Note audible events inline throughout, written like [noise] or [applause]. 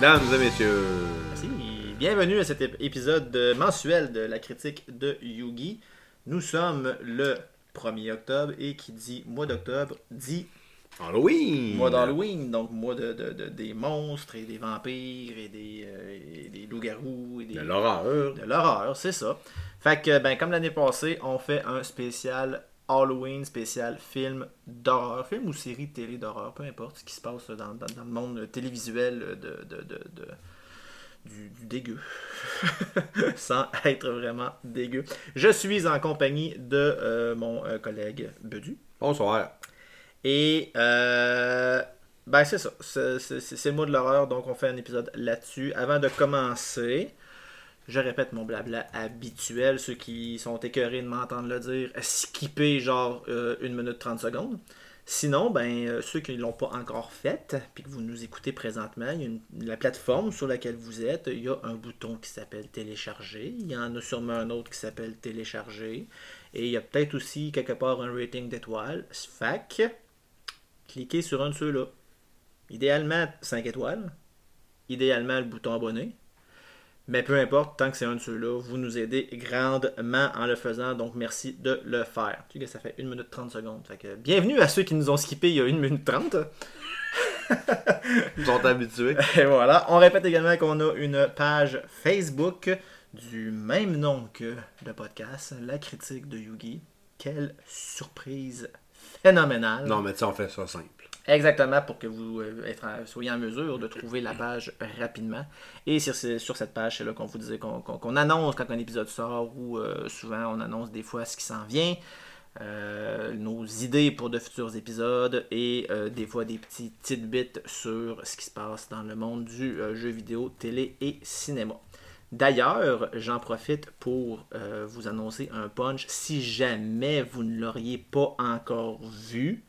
Mesdames et messieurs. Merci. Bienvenue à cet ép- épisode mensuel de la critique de Yugi. Nous sommes le 1er octobre et qui dit mois d'octobre dit Halloween! mois d'Halloween, donc mois de, de- de- des monstres et des vampires et des, euh, et des loups-garous et des, De l'horreur. de l'horreur, c'est ça. Fait que, ben, comme l'année passée, on fait un spécial Halloween, spécial film d'horreur, film ou série de télé d'horreur, peu importe ce qui se passe dans, dans- dans le monde télévisuel de, de- de- de- du, du dégueu, [laughs] sans être vraiment dégueu. Je suis en compagnie de euh, mon euh, collègue Bedu. Bonsoir. Et euh, ben c'est ça, c'est le mot de l'horreur, donc on fait un épisode là-dessus. Avant de commencer, je répète mon blabla habituel, ceux qui sont écœurés de m'entendre le dire, skipper genre euh, 1 minute 30 secondes. Sinon, ben, euh, ceux qui ne l'ont pas encore fait, puis que vous nous écoutez présentement, la plateforme sur laquelle vous êtes, il y a un bouton qui s'appelle télécharger. Il y en a sûrement un autre qui s'appelle télécharger. Et il y a peut-être aussi quelque part un rating d'étoiles. Que, cliquez sur un de ceux-là. Idéalement 5 étoiles. Idéalement le bouton abonné. Mais peu importe, tant que c'est un de ceux-là, vous nous aidez grandement en le faisant. Donc merci de le faire. Tu sais que ça fait 1 minute 30 secondes. Fait que bienvenue à ceux qui nous ont skippé il y a 1 minute 30. Ils sont habitués. [laughs] Et voilà. On répète également qu'on a une page Facebook du même nom que le podcast, La critique de Yugi. Quelle surprise phénoménale. Non, mais tu on fait ça simple. Exactement, pour que vous euh, soyez en mesure de trouver la page rapidement. Et sur, sur cette page, c'est là qu'on vous disait qu'on annonce quand un épisode sort ou euh, souvent on annonce des fois ce qui s'en vient, euh, nos idées pour de futurs épisodes et des fois des petits tidbits sur ce qui se passe dans le monde du jeu vidéo, télé et cinéma. D'ailleurs, j'en profite pour vous annoncer un punch si jamais vous ne l'auriez pas encore vu.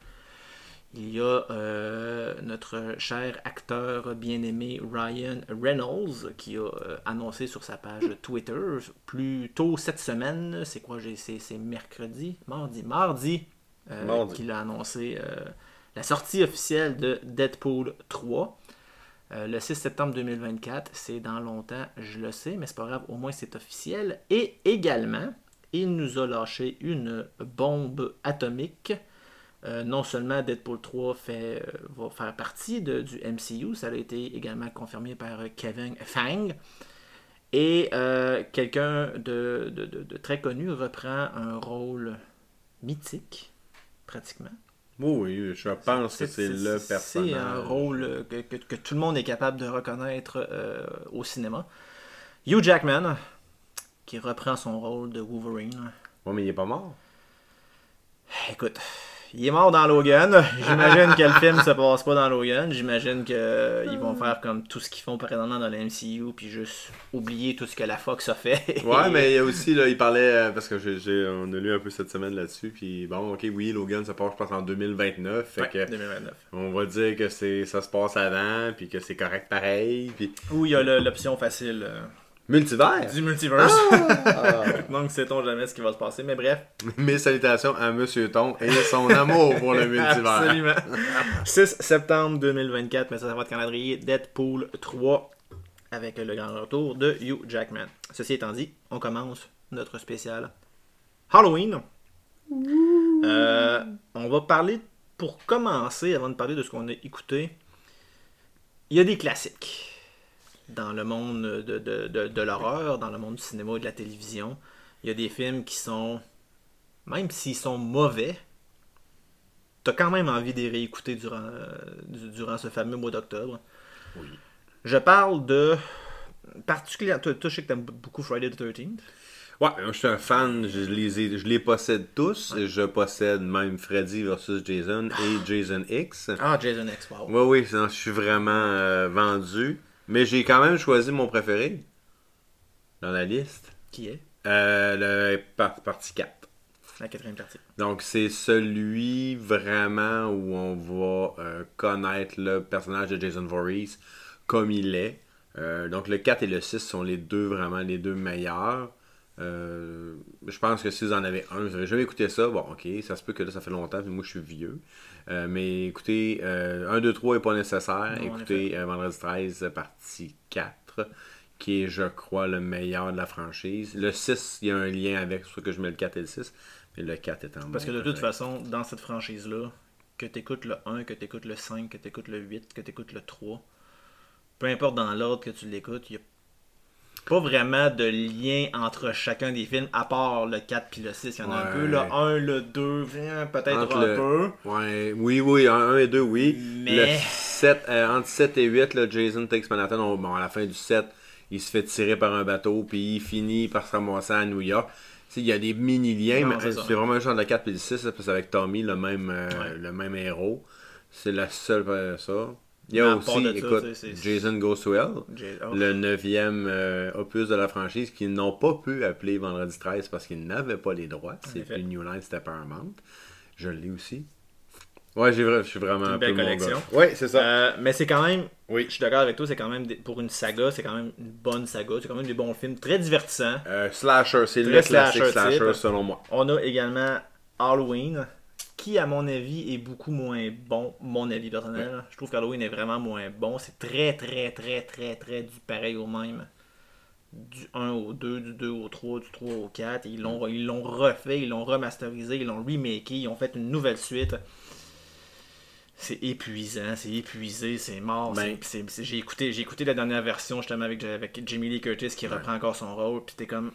Il y a euh, notre cher acteur bien-aimé Ryan Reynolds qui a euh, annoncé sur sa page Twitter plus tôt cette semaine, c'est quoi, c'est c'est mercredi, mardi, mardi, euh, Mardi. qu'il a annoncé la sortie officielle de Deadpool 3. Euh, le 6 septembre 2024, c'est dans longtemps, je le sais, mais c'est pas grave, au moins c'est officiel. Et également, il nous a lâché une bombe atomique. Euh, non seulement Deadpool 3 fait, euh, va faire partie de- du MCU, ça a été également confirmé par euh, Kevin Fang. Et euh, quelqu'un de, de- de- de très connu reprend un rôle mythique, pratiquement. Oui, oui, je pense que c'est le personnage. C'est un rôle que, que- que tout le monde est capable de reconnaître au cinéma. Hugh Jackman, qui reprend son rôle de Wolverine. Ouais, mais il est pas mort. Écoute, il est mort dans Logan. J'imagine que le film se [laughs] passe pas dans Logan. J'imagine qu'ils vont faire comme tout ce qu'ils font présentement dans le MCU, puis juste oublier tout ce que la Fox a fait. [laughs] Ouais, mais il y a [laughs] aussi, là, il parlait, euh, parce que j'ai, j'ai- on a lu un peu cette semaine là-dessus, puis bon, ok, oui, Logan se passe, je pense, en 2029, fait Ouais, que 2029. on va dire que c'est, ça se passe avant, puis que c'est correct pareil, puis Ou il y a le- l'option facile euh, multivers! du multiverse. Ah! [laughs] Donc, sait-on jamais ce qui va se passer. Mais bref, Mes salutations à Monsieur Ton et son amour pour le multivers. Absolument. 6 septembre 2024, mais ça, ça va être calendrier Deadpool 3 avec le grand retour de Hugh Jackman. Ceci étant dit, on commence notre spécial Halloween. Euh, on va parler, pour commencer, avant de parler de ce qu'on a écouté, il y a des classiques dans le monde de, de- de- de l'horreur, dans le monde du cinéma et de la télévision. Il y a des films qui sont, même s'ils sont mauvais, t'as quand même envie de les réécouter durant, euh, du- durant ce fameux mois d'octobre. Oui. Je parle de. Particulièrement. Je sais que t'aimes beaucoup Friday the 13th. Ouais, moi, je suis un fan, je les, ai- je les possède tous. Je possède même Freddy versus Jason et Jason X. Ah, Jason X, wow. Oui, oui, je suis vraiment euh, vendu. Mais j'ai quand même choisi mon préféré dans la liste. Qui est? Euh, le par- partie 4. la quatrième partie. Donc, c'est celui vraiment où on va euh, connaître le personnage de Jason Voorhees comme il est. Euh, donc, le 4 et le 6 sont les deux vraiment les deux meilleurs. Euh, je pense que si vous en avez un, vous n'avez jamais écouté ça, bon, ok, ça se peut que là, ça fait longtemps, puis moi, je suis vieux. Euh, mais écoutez, euh, 1, 2, 3 n'est pas nécessaire. Non, écoutez euh, Vendredi 13, partie 4, qui est, je crois, le meilleur de la franchise. Le 6, il y a un lien avec, ça que je mets le 4 et le 6, mais le 4 est en Parce que de toute façon, dans cette franchise-là, que tu écoutes le 1, que tu écoutes le 5, que tu écoutes le 8, que tu écoutes le 3, peu importe dans l'ordre que tu l'écoutes, il n'y a pas vraiment de lien entre chacun des films, à part le 4 puis le 6. Il y en a un peu. Le 1, le 2, hein, peut-être un le- peu. Ouais, oui, oui, 1 et 2, oui. Mais- Le 7, euh, entre 7 et 8, là, Jason Takes Manhattan, on- bon, à la fin du 7, il se fait tirer par un bateau, puis il finit par se ramasser à New York. Il y a des mini-liens, mais c'est euh, vraiment le genre de 4 et le 6, là, parce que avec Tommy, le même, euh, Ouais. le même héros. C'est la seule euh, ça. Il y a aussi, ça, écoute, Jason Goes to Hell, J'ai- oh. le neuvième euh, opus de la franchise, qu'ils n'ont pas pu appeler Vendredi 13 parce qu'ils n'avaient pas les droits. C'est plus New Line, c'était Paramount. Je l'ai aussi. Ouais, j'ai je suis vraiment Une un belle peu collection. Ouais, c'est ça. Euh, mais c'est quand même, Oui. je suis d'accord avec toi, c'est quand même, des- pour une saga, c'est quand même une bonne saga. C'est quand même des bons films, très divertissants. Euh, slasher, c'est le classique slasher slasher, selon moi. On a également Halloween, qui à mon avis est beaucoup moins bon, mon avis personnel. Je trouve qu'Halloween est vraiment moins bon. C'est très très très très très du pareil au même. Du 1 au 2, du 2 au 3, du 3 au 4. Ils l'ont, ils l'ont refait, ils l'ont remasterisé, ils l'ont remaké, ils ont fait une nouvelle suite. C'est épuisant, c'est épuisé, c'est mort. Ben- j'ai, écouté, j'ai écouté la dernière version justement avec, avec Jamie Lee Curtis qui reprend encore son rôle. Puis t'es comme.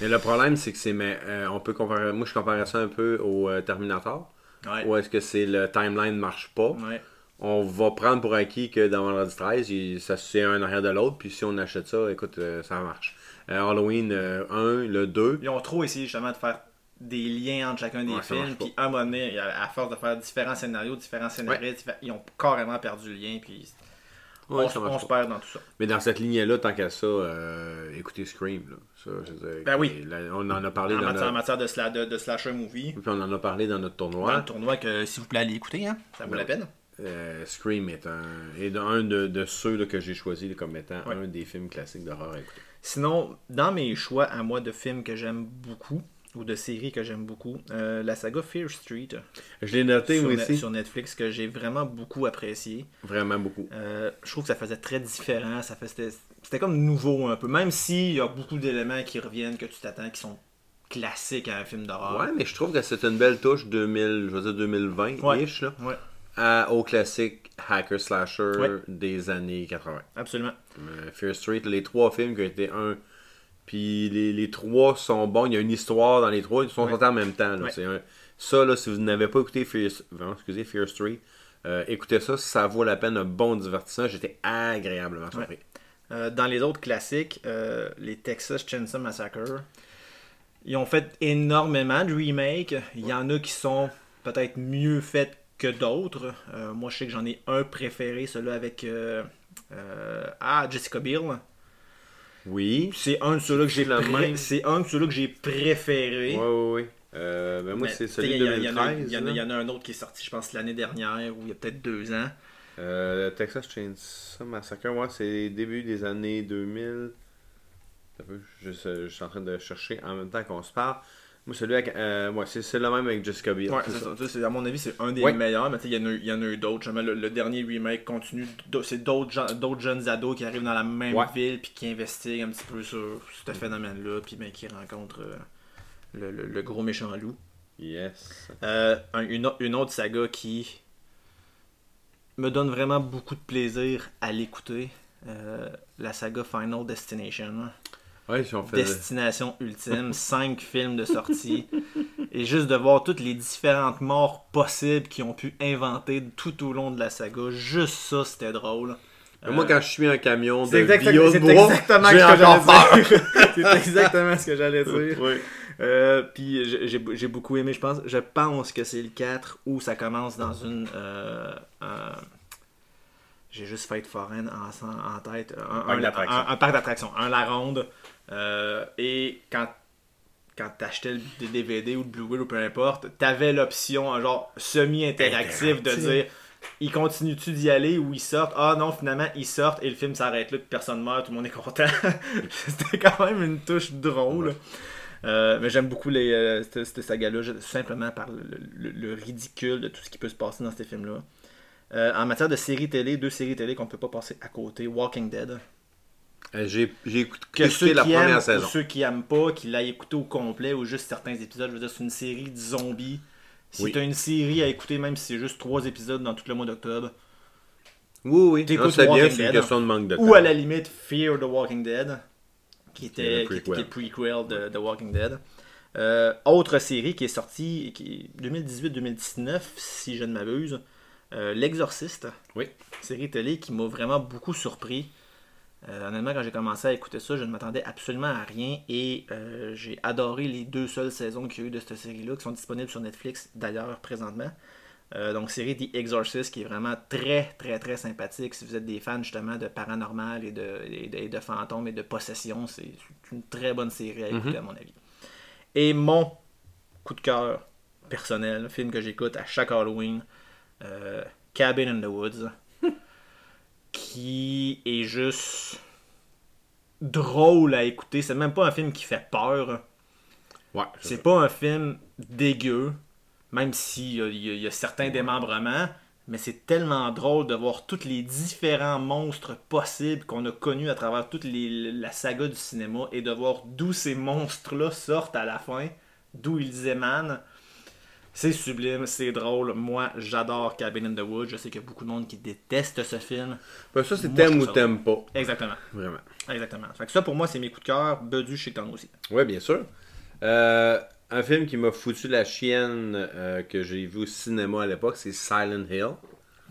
Mais le problème, c'est que c'est. Mais, euh, on peut comparer. Moi, je comparais ça un peu au euh, Terminator. Ouais. Où est-ce que c'est le timeline ne marche pas? Ouais. On va prendre pour acquis que dans Vendredi 13, il- ça c'est un arrière de l'autre. Puis si on achète ça, écoute, euh, ça marche. Euh, Halloween euh, 1, le 2. Ils ont trop essayé justement de faire des liens entre chacun des Ouais, films, puis à un moment donné, à force de faire différents scénarios, différents scénaristes, diffé- ils ont carrément perdu le lien, puis Ouais, on, se perd dans tout ça. Mais dans cette lignée-là, tant qu'à ça, euh, écoutez Scream. Là. Ça, dire, Ben oui. là, on en a parlé En dans matière, en notre... matière de, sla- de, de slasher movie, Puis on en a parlé dans notre dans tournoi. le tournoi, que s'il vous plaît, allez écouter, hein, ça vaut Ouais. la peine. Euh, Scream est un, est un de, de ceux là, que j'ai choisi comme étant Ouais. un des films classiques d'horreur à écouter. Sinon, dans mes choix à moi de films que j'aime beaucoup, ou de séries que j'aime beaucoup, euh, la saga Fear Street Je l'ai noté, sur, aussi. sur Netflix, que j'ai vraiment beaucoup apprécié. Vraiment beaucoup. Euh, je trouve que ça faisait très différent. Ça fait, c'était, comme nouveau un peu. Même s'il y a beaucoup d'éléments qui reviennent, que tu t'attends, qui sont classiques à un film d'horreur. Ouais, mais je trouve que c'est une belle touche 2000, je veux dire 2020-ish, là, Ouais, à- au classique hacker slasher Ouais. des années 80. absolument. Euh, Fear Street, les trois films qui ont été un. Puis les, les trois sont bons. Il y a une histoire dans les trois. Ils sont Ouais. sortis en même temps. là. Ouais. C'est un- Ça, là, si vous n'avez pas écouté Fear, vraiment, excusez, Fear Street, euh, écoutez ça. Ça vaut la peine. Un bon divertissement. J'étais agréablement surpris. Euh, dans les autres classiques, euh, les Texas Chainsaw Massacre, ils ont fait énormément de remakes. Il y en a qui sont peut-être mieux faits que d'autres. Moi, je sais que j'en ai un préféré, celui avec ah, Jessica Biel. Oui. C'est un de ceux-là que j'ai pré- c'est un de ceux-là que j'ai préféré. Oui, oui, oui. Euh, ben moi, Mais, c'est celui de y a- il y en a- 2013. Il y, en a- il y là. en a un autre qui est sorti, je pense, l'année dernière, ou il y a peut-être deux ans. Euh, Texas Chainsaw Massacre, ouais, c'est début des années 2000. T'as vu, Je, je- je suis en train de chercher en même temps qu'on se parle. Moi, celui avec. Euh, ouais, c'est c'est le même avec Jessica Biel. Ouais, c'est ça. À mon avis, c'est un des Ouais. meilleurs, mais tu sais, il y en a eu- il y, en a eu d'autres. Le, le dernier remake continue. C'est d'autres d'autres jeunes ados qui arrivent dans la même Ouais. ville puis qui investiguent un petit peu sur ce phénomène-là, puis ben, qui rencontrent euh, le, le- le gros méchant loup. Yes. Euh, un- une, au- une autre saga qui me donne vraiment beaucoup de plaisir à l'écouter. euh, la saga Final Destination. Ouais, si on fait. Destination ultime, [laughs] 5 films de sortie. Et juste de voir toutes les différentes morts possibles qu'ils ont pu inventer tout au long de la saga. Juste ça, c'était drôle. Moi, Euh, quand je suis un camion de bio de c'est bois, exactement j'ai ce que encore peur. j'allais dire. [laughs] [laughs] C'est exactement ce que j'allais dire. Oui. Euh, puis j'ai- beaucoup aimé, je pense. Je pense que c'est le 4 où ça commence dans une. euh, j'ai juste Fête foraine en, en tête. Un- un parc d'attractions, un La Ronde. Euh, et quand, quand t'achetais le des DVD ou le Blu-ray ou peu importe, t'avais l'option, un genre semi-interactif de dire. Il continue-tu d'y aller ou ils sortent Ah non, finalement, ils sortent et le film s'arrête là, puis personne meurt, tout le monde est content. [laughs] C'était quand même une touche drôle. Euh, mais j'aime beaucoup les, euh, cette, cette saga-là, simplement par le, le- le ridicule de tout ce qui peut se passer dans ces films-là. Euh, en matière de séries télé, deux séries télé qu'on ne peut pas passer à côté. Walking Dead. Euh, J'ai écouté, la qui première aiment saison. ou ceux qui aiment pas, qui l'aient écouté au complet ou juste certains épisodes. Je veux dire, c'est une série de zombies. Si Oui. t'as une série à écouter, même si c'est juste trois épisodes dans tout le mois d'octobre, Oui, oui. Non, bien, c'est une question de manque de temps. ou à la limite Fear the Walking Dead, qui était, le qui qui prequel. est le prequel de The Walking Dead. Euh, autre série qui est sortie, qui 2018-2019, si je ne m'abuse, euh, L'Exorciste. Oui. Série télé qui m'a vraiment beaucoup surpris. Euh, honnêtement, quand j'ai commencé à écouter ça, je ne m'attendais absolument à rien et euh, j'ai adoré les deux seules saisons qu'il y a eu de cette série-là, qui sont disponibles sur Netflix d'ailleurs présentement. Euh, donc, série The Exorcist qui est vraiment très, très, très sympathique. Si vous êtes des fans justement de paranormal et de, et de, et de fantômes et de possession, c'est une très bonne série à écouter, à mon avis. Et mon coup de cœur personnel, film que j'écoute à chaque Halloween, Cabin in the Woods, qui est juste drôle à écouter. C'est même pas un film qui fait peur. Ouais, c'est pas un film dégueu, même s'il y, a- il y y a certains démembrements, mais c'est tellement drôle de voir tous les différents monstres possibles qu'on a connus à travers toute les- la saga du cinéma et de voir d'où ces monstres-là sortent à la fin, d'où ils émanent. C'est sublime, c'est drôle. Moi, j'adore Cabin in the Woods. Je sais qu'il y a beaucoup de monde qui déteste ce film. Ben, ça, c'est t'aimes ou t'aimes pas. Exactement. Vraiment. Exactement. Fait que ça, pour moi, c'est mes coups de cœur. Bedu, je sais que t'en as aussi. Oui, bien sûr. Euh, un film qui m'a foutu la chienne euh, que j'ai vu au cinéma à l'époque, c'est Silent Hill.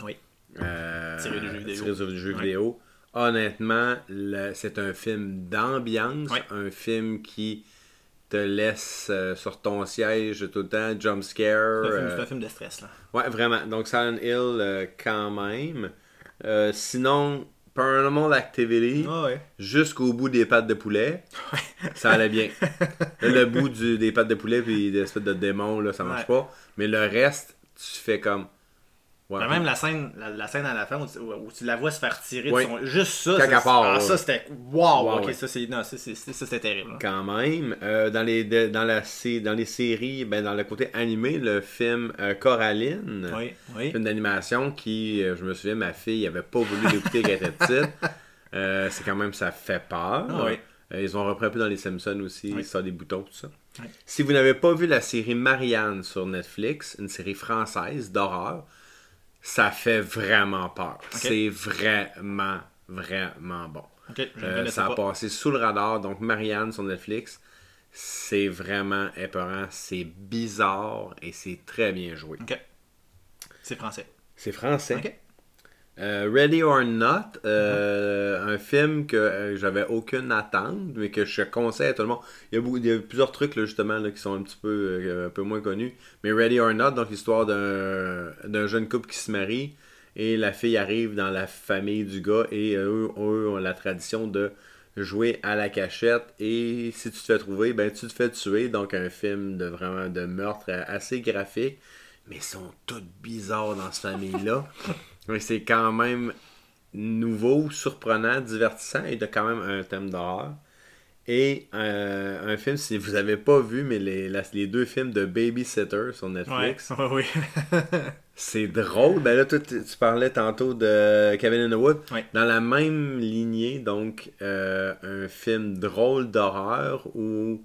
Oui. Euh, Tiré du jeu vidéo. tiré du jeu vidéo. Honnêtement, c'est un film d'ambiance, un film qui te laisse euh, sur ton siège tout le temps, jump scare. C'est un, film- euh, c'est un film de stress, là. Ouais, vraiment. Donc Silent Hill euh, quand même. Sinon, Paranormal Activity, Ah ouais. jusqu'au bout des pattes de poulet, ça allait bien. [laughs] Le bout du- des pattes de poulet puis des espèces de démons, là, ça marche pas. Mais le reste, tu fais comme. Ouais. Même la scène, la, la scène à la fin où tu, où tu la vois se faire tirer son. Juste ça. Part, ah, ça c'était. Wow! Ouais, ok, ça c'est. Non, ça c'est ça, c'était terrible. Quand même. Euh, dans, les, de- dans, la, dans les séries, ben, dans le côté animé, le film euh, Coraline. Oui, oui. film d'animation qui, euh, je me souviens, ma fille avait pas voulu l'écouter quand elle était petite. [laughs] C'est quand même, ça fait peur. Ah oui. Ils ont repris un peu dans les Simpsons aussi, ça des boutons, tout ça. Si vous n'avez pas vu la série Marianne sur Netflix, une série française d'horreur, ça fait vraiment peur. C'est vraiment, vraiment bon. Euh, ça a pas. passé sous le radar, donc Marianne sur Netflix, c'est vraiment épeurant, c'est bizarre et c'est très bien joué. Ok. C'est français. C'est français. Euh, Ready or Not, euh, un film que euh, j'avais aucune attente, mais que je conseille à tout le monde. Il y a, beaucoup- il y a plusieurs trucs là, justement là, qui sont un petit peu, un peu moins connus. Mais Ready or Not, donc l'histoire d'un jeune couple qui se marie et la fille arrive dans la famille du gars et eux, eux ont la tradition de jouer à la cachette et si tu te fais trouver, ben tu te fais tuer. Donc un film de vraiment de meurtre assez graphique, mais ils sont tous bizarres dans cette famille-là. Mais c'est quand même nouveau, surprenant, divertissant et de quand même un thème d'horreur. Et euh, un film, si vous n'avez pas vu, mais les, la- les deux films de Babysitter sur Ouais. Netflix, [laughs] Ouais, oui. c'est drôle. Ben là, toi, tu, tu parlais tantôt de Cabin in the Wood. Ouais. Dans la même lignée, donc, euh, un film drôle d'horreur où,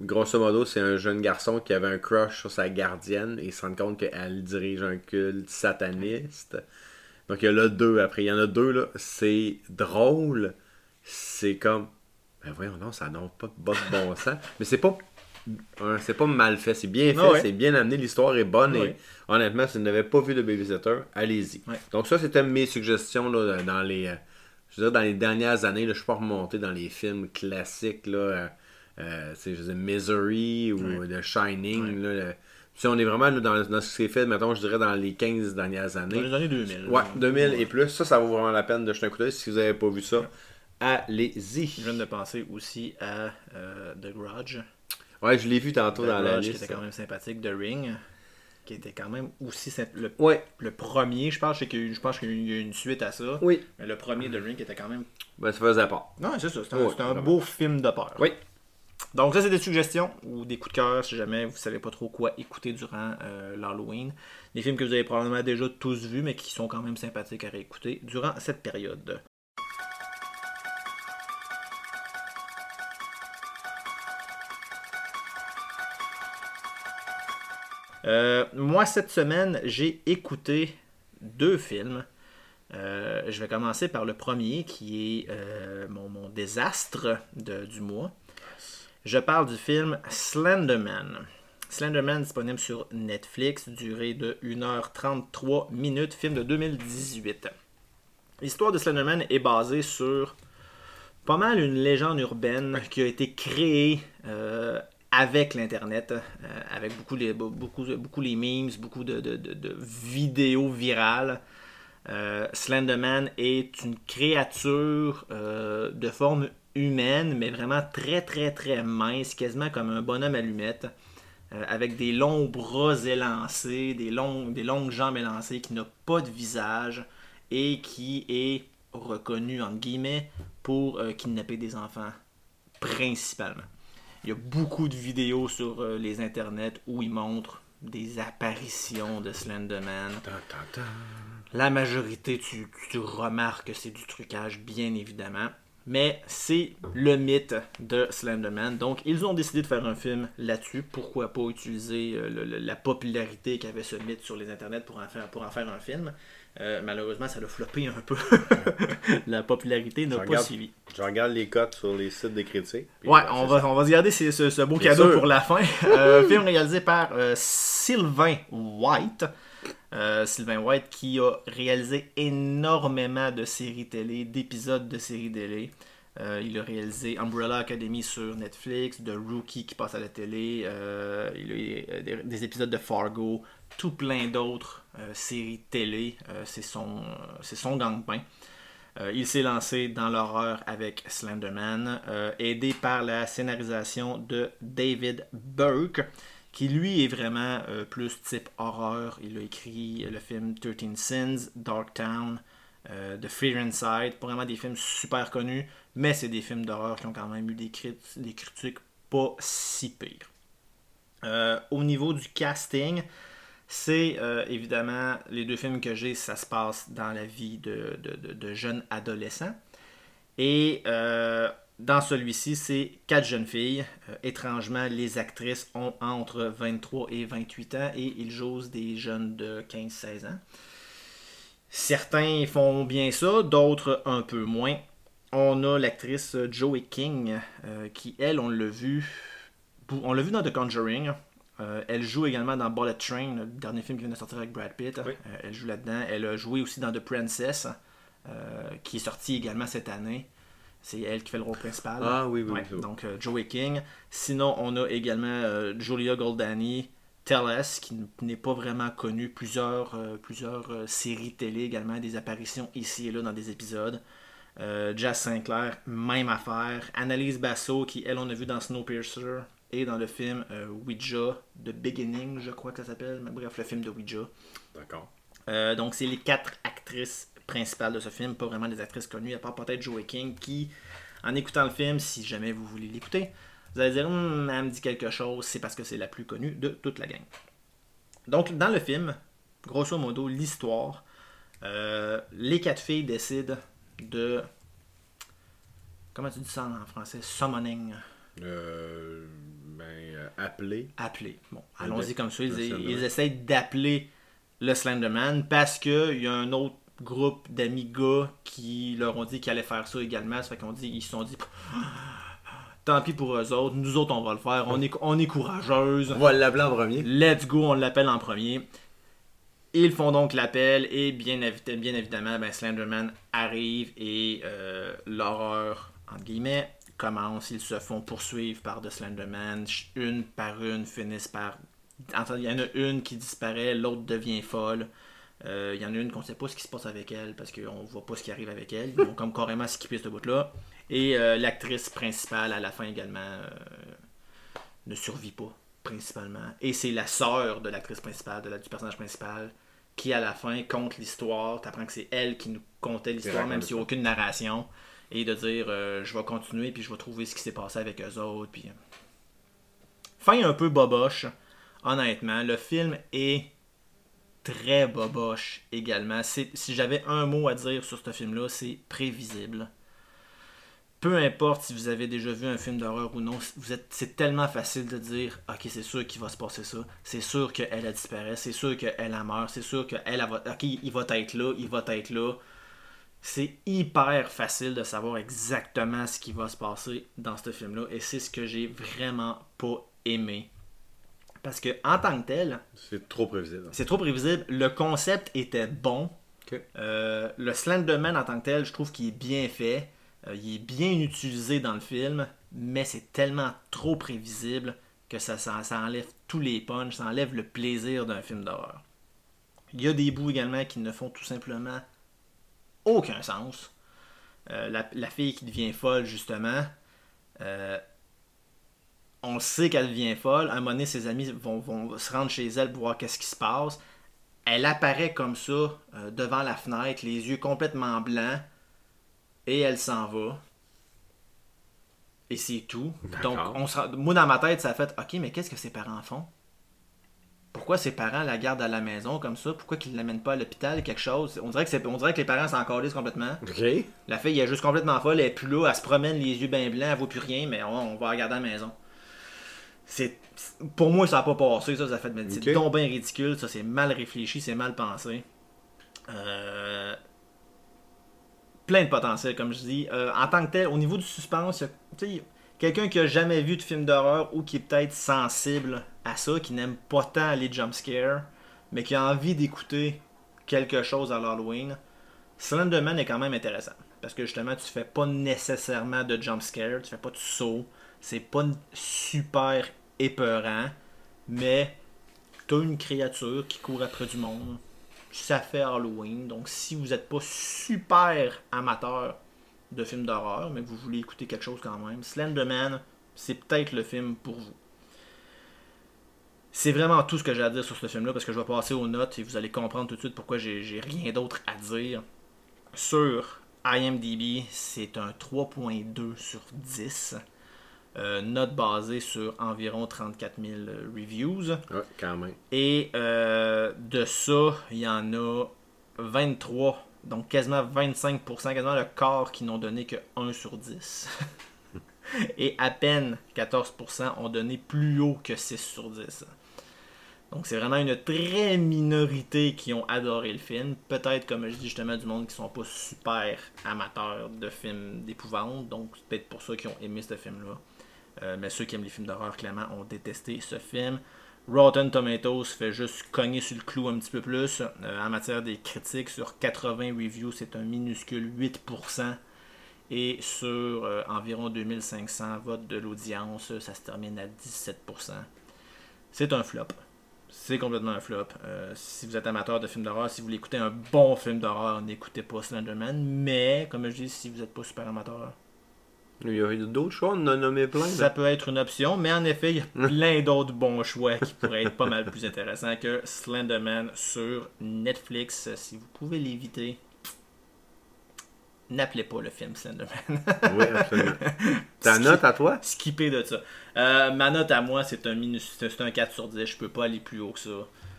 grosso modo, c'est un jeune garçon qui avait un crush sur sa gardienne et se rend compte qu'elle dirige un culte sataniste. Donc, il y en a deux après. Il y en a deux, là. C'est drôle. C'est comme. Ben voyons, non, ça n'a pas de bon, bon sens. Mais c'est pas. euh, C'est pas mal fait, c'est bien fait, Ah ouais. c'est bien amené, l'histoire est bonne Ah et ouais. honnêtement, si vous n'avez pas vu de Babysitter, allez-y. Ouais. Donc ça, c'était mes suggestions là, dans les, euh, je veux dire, dans les dernières années. Là, je suis pas remonté dans les films classiques là, euh, je veux dire, Misery ou The Shining. Là, le- sais, on est vraiment là, dans, dans ce qui s'est fait, mettons, je dirais dans les 15 dernières Dans années. les années 2000. Ouais, 2000 et plus. Ça, ça vaut vraiment la peine de jeter un coup d'œil. Si vous n'avez pas vu ça, allez-y. Je viens de penser aussi à euh, The Grudge. Ouais, je l'ai vu tantôt The dans la Grudge, qui liste. était quand même sympathique. The Ring, qui était quand même aussi le, Ouais, le premier, je pense, qu'il y a eu- je pense qu'il y a une suite à ça. oui. Mais le premier The Ring qui était quand même. Ben, ça faisait pas. Non, c'est ça. C'est un, Ouais, un beau film de peur. Oui. Donc ça, c'est des suggestions ou des coups de cœur si jamais vous savez pas trop quoi écouter durant euh, l'Halloween. Des films que vous avez probablement déjà tous vus, mais qui sont quand même sympathiques à réécouter durant cette période. Euh, moi, cette semaine, j'ai écouté deux films. Euh, je vais commencer par le premier, qui est mon, désastre du mois. Je parle du film Slenderman. Slenderman disponible sur Netflix, durée de 1h33 minutes, film de 2018. L'histoire de Slenderman est basée sur pas mal une légende urbaine qui a été créée euh, avec l'Internet, euh, avec beaucoup les, beaucoup, beaucoup les memes, beaucoup de, de- de- de vidéos virales. Euh, Slenderman est une créature euh, de forme humaine, mais vraiment très très très mince, quasiment comme un bonhomme allumette, euh, avec des longs bras élancés, des, des longues jambes élancées, qui n'a pas de visage et qui est reconnu entre guillemets pour kidnapper des enfants principalement. Il y a beaucoup de vidéos sur les internets où ils montrent des apparitions de Slenderman. Tan, tan, tan. La majorité, tu, tu remarques que c'est du trucage, bien évidemment. Mais c'est le mythe de Slenderman. Donc, ils ont décidé de faire un film là-dessus. Pourquoi pas utiliser euh, le- le- la popularité qu'avait ce mythe sur les internets pour en faire, pour en faire un film. Euh, malheureusement, ça l'a floppé un peu. [laughs] la popularité n'a pas regarde. suivi. Je regarde les cotes sur les sites des critiques. Ouais, on va, ça. on va se garder ce, ce- ce beau cadeau sûr. pour la fin. [laughs] Euh, film réalisé par euh, Sylvain White. Euh, Sylvain White qui a réalisé énormément de séries télé, d'épisodes de séries télé. Euh, il a réalisé Umbrella Academy sur Netflix, The Rookie qui passe à la télé, euh, des, des épisodes de Fargo, tout plein d'autres séries télé. C'est son, son gang-pain. Il s'est lancé dans l'horreur avec Slenderman, aidé par la scénarisation de David Burke, qui lui est vraiment euh, plus type horreur. Il a écrit le film 13 Sins, Dark Town, euh, The Fear Inside, pas vraiment des films super connus, mais c'est des films d'horreur qui ont quand même eu des, crit- des critiques pas si pires. Euh, au niveau du casting, c'est évidemment les deux films que j'ai, ça se passe dans la vie de, de- de- jeunes adolescents. Et dans celui-ci, c'est quatre jeunes filles. Euh, étrangement, les actrices ont entre 23 et 28 ans et ils jouent des jeunes de 15-16 ans. Certains font bien ça, d'autres un peu moins. On a l'actrice Joey King, euh, qui, elle, on l'a vu, on l'a vu dans The Conjuring. Euh, elle joue également dans Bullet Train, le dernier film qui vient de sortir avec Brad Pitt. Oui. Elle joue là-dedans. Elle a joué aussi dans The Princess, qui est sorti également cette année. C'est elle qui fait le rôle principal. Ah oui, oui, Ouais, oui. donc euh, Joey King. Sinon, on a également euh, Julia Goldani, Tellez, qui n'est pas vraiment connue. Plusieurs, euh, plusieurs euh, séries télé également, des apparitions ici et là dans des épisodes. Euh, Jazz Sinclair, même affaire. Annalise Basso, qui elle, on a vu dans Snowpiercer et dans le film Ouija, The Beginning, je crois que ça s'appelle. Mais bref, le film de Ouija. D'accord. Donc, c'est les quatre actrices principales de ce film, pas vraiment des actrices connues, à part peut-être Joey King, qui, en écoutant le film, si jamais vous voulez l'écouter, vous allez dire, Hum, elle me dit quelque chose, c'est parce que c'est la plus connue de toute la gang. Donc, dans le film, grosso modo, l'histoire, euh, les quatre filles décident de. Comment tu dis ça en français Summoning. Euh, ben, euh, appelé. appeler. Bon, allons-y comme ça. Ils, ils essayent d'appeler le Slenderman parce qu'il y a un autre groupe d'amis gars qui leur ont dit qu'ils allaient faire ça également. Ça fait qu'on dit, ils se sont dit, [gasps] tant pis pour eux autres, nous autres on va le faire. On est, on est courageuses. On va l'appeler en premier. Let's go, on l'appelle en premier. Ils font donc l'appel et bien, bien évidemment, ben, Slenderman arrive et euh, l'horreur, entre guillemets, commence. Ils se font poursuivre par The Slenderman. Une par une finissent par... Il y en a une qui disparaît, l'autre devient folle. Euh, Il y en a une qu'on ne sait pas ce qui se passe avec elle parce qu'on voit pas ce qui arrive avec elle. Ils comme carrément skippé ce bout-là. Et euh, l'actrice principale à la fin également euh, ne survit pas principalement. Et c'est la sœur de l'actrice principale, de la, du personnage principal, qui à la fin compte l'histoire. T'apprends que c'est elle qui nous contait l'histoire, même s'il n'y a aucune narration. et de dire je vais continuer puis je vais trouver ce qui s'est passé avec eux autres. Puis... Fin un peu boboche, honnêtement. Le film est très boboche également. Si j'avais un mot à dire sur ce film-là, c'est prévisible. Peu importe si vous avez déjà vu un film d'horreur ou non, c'est tellement facile de dire Ok, c'est sûr qu'il va se passer ça. C'est sûr qu'elle a disparu. C'est sûr qu'elle a meurt. C'est sûr qu'elle. Ok, il va être là. Il va être là. C'est hyper facile de savoir exactement ce qui va se passer dans ce film-là. Et c'est ce que j'ai vraiment pas aimé. Parce que en tant que tel. C'est trop prévisible. C'est trop prévisible. Le concept était bon. Euh, le Slenderman en tant que tel, je trouve qu'il est bien fait. Euh, il est bien utilisé dans le film. Mais c'est tellement trop prévisible que ça, ça, ça enlève tous les punchs. Ça enlève le plaisir d'un film d'horreur. Il y a des bouts également qui ne font tout simplement aucun sens. Euh, la, fille qui devient folle, justement, euh, on sait qu'elle devient folle. À un moment donné, ses amis vont, se rendre chez elle pour voir qu'est-ce qui se passe. Elle apparaît comme ça, euh, devant la fenêtre, les yeux complètement blancs, et elle s'en va. Et c'est tout. Donc, on moi, dans ma tête, ça a fait OK, mais qu'est-ce que ses parents font? Pourquoi ses parents la gardent à la maison comme ça? Pourquoi qu'ils ne l'amènent pas à l'hôpital quelque chose? On dirait que, on dirait que les parents s'en complètement. La fille elle est juste complètement folle, elle est plus là, elle se promène les yeux bien blancs, elle vaut plus rien, mais on, va la garder à la maison. C'est Pour moi, ça n'a pas passé, ça, ça fait C'est donc bien ridicule, ça, c'est mal réfléchi, c'est mal pensé. Euh, plein de potentiel, comme je dis. Euh, en tant que tel, au niveau du suspense, quelqu'un qui a jamais vu de film d'horreur ou qui est peut-être sensible à ça, qui n'aime pas tant les jumpscares, mais qui a envie d'écouter quelque chose à l'Halloween, Slenderman est quand même intéressant. Parce que justement, tu fais pas nécessairement de jumpscare, tu fais pas de saut, c'est pas super épeurant, mais tu as une créature qui court après du monde. Ça fait Halloween, donc si vous n'êtes pas super amateur de films d'horreur, mais que vous voulez écouter quelque chose quand même, Slenderman, c'est peut-être le film pour vous. C'est vraiment tout ce que j'ai à dire sur ce film-là parce que je vais passer aux notes et vous allez comprendre tout de suite pourquoi j'ai rien d'autre à dire. Sur IMDb, c'est un 3.2 sur 10. Euh, note basée sur environ 34 000 reviews. Ouais, quand même. Et euh, de ça, il y en a 23, donc quasiment 25%, quasiment le quart qui n'ont donné que 1 sur 10. [laughs] Et à peine 14% ont donné plus haut que 6 sur 10. Donc c'est vraiment une très minorité qui ont adoré le film. Peut-être, comme je dis justement, du monde qui sont pas super amateurs de films d'épouvante. Donc c'est peut-être pour ça qu'ils ont aimé ce film-là. Euh, mais ceux qui aiment les films d'horreur, clairement, ont détesté ce film. Rotten Tomatoes fait juste cogner sur le clou un petit peu plus. Euh, en matière des critiques, sur 80 reviews, c'est un minuscule 8%. Et sur euh, environ 2500 votes de l'audience, ça se termine à 17%. C'est un flop c'est complètement un flop. Si vous êtes amateur de films d'horreur, si vous voulez écouter un bon film d'horreur, n'écoutez pas Slenderman. Mais, comme je dis, si vous n'êtes pas super amateur. Il y a d'autres choix, on en a nommé plein. Ça peut être une option, mais en effet, il y a [laughs] plein d'autres bons choix qui pourraient être pas mal plus intéressants que Slenderman sur Netflix. Si vous pouvez l'éviter, n'appelez pas le film Slenderman. oui, absolument. [laughs] Ta note à toi? Skipper de ça. Euh, ma note à moi, c'est un, c'est un 4 sur 10. Je peux pas aller plus haut que ça.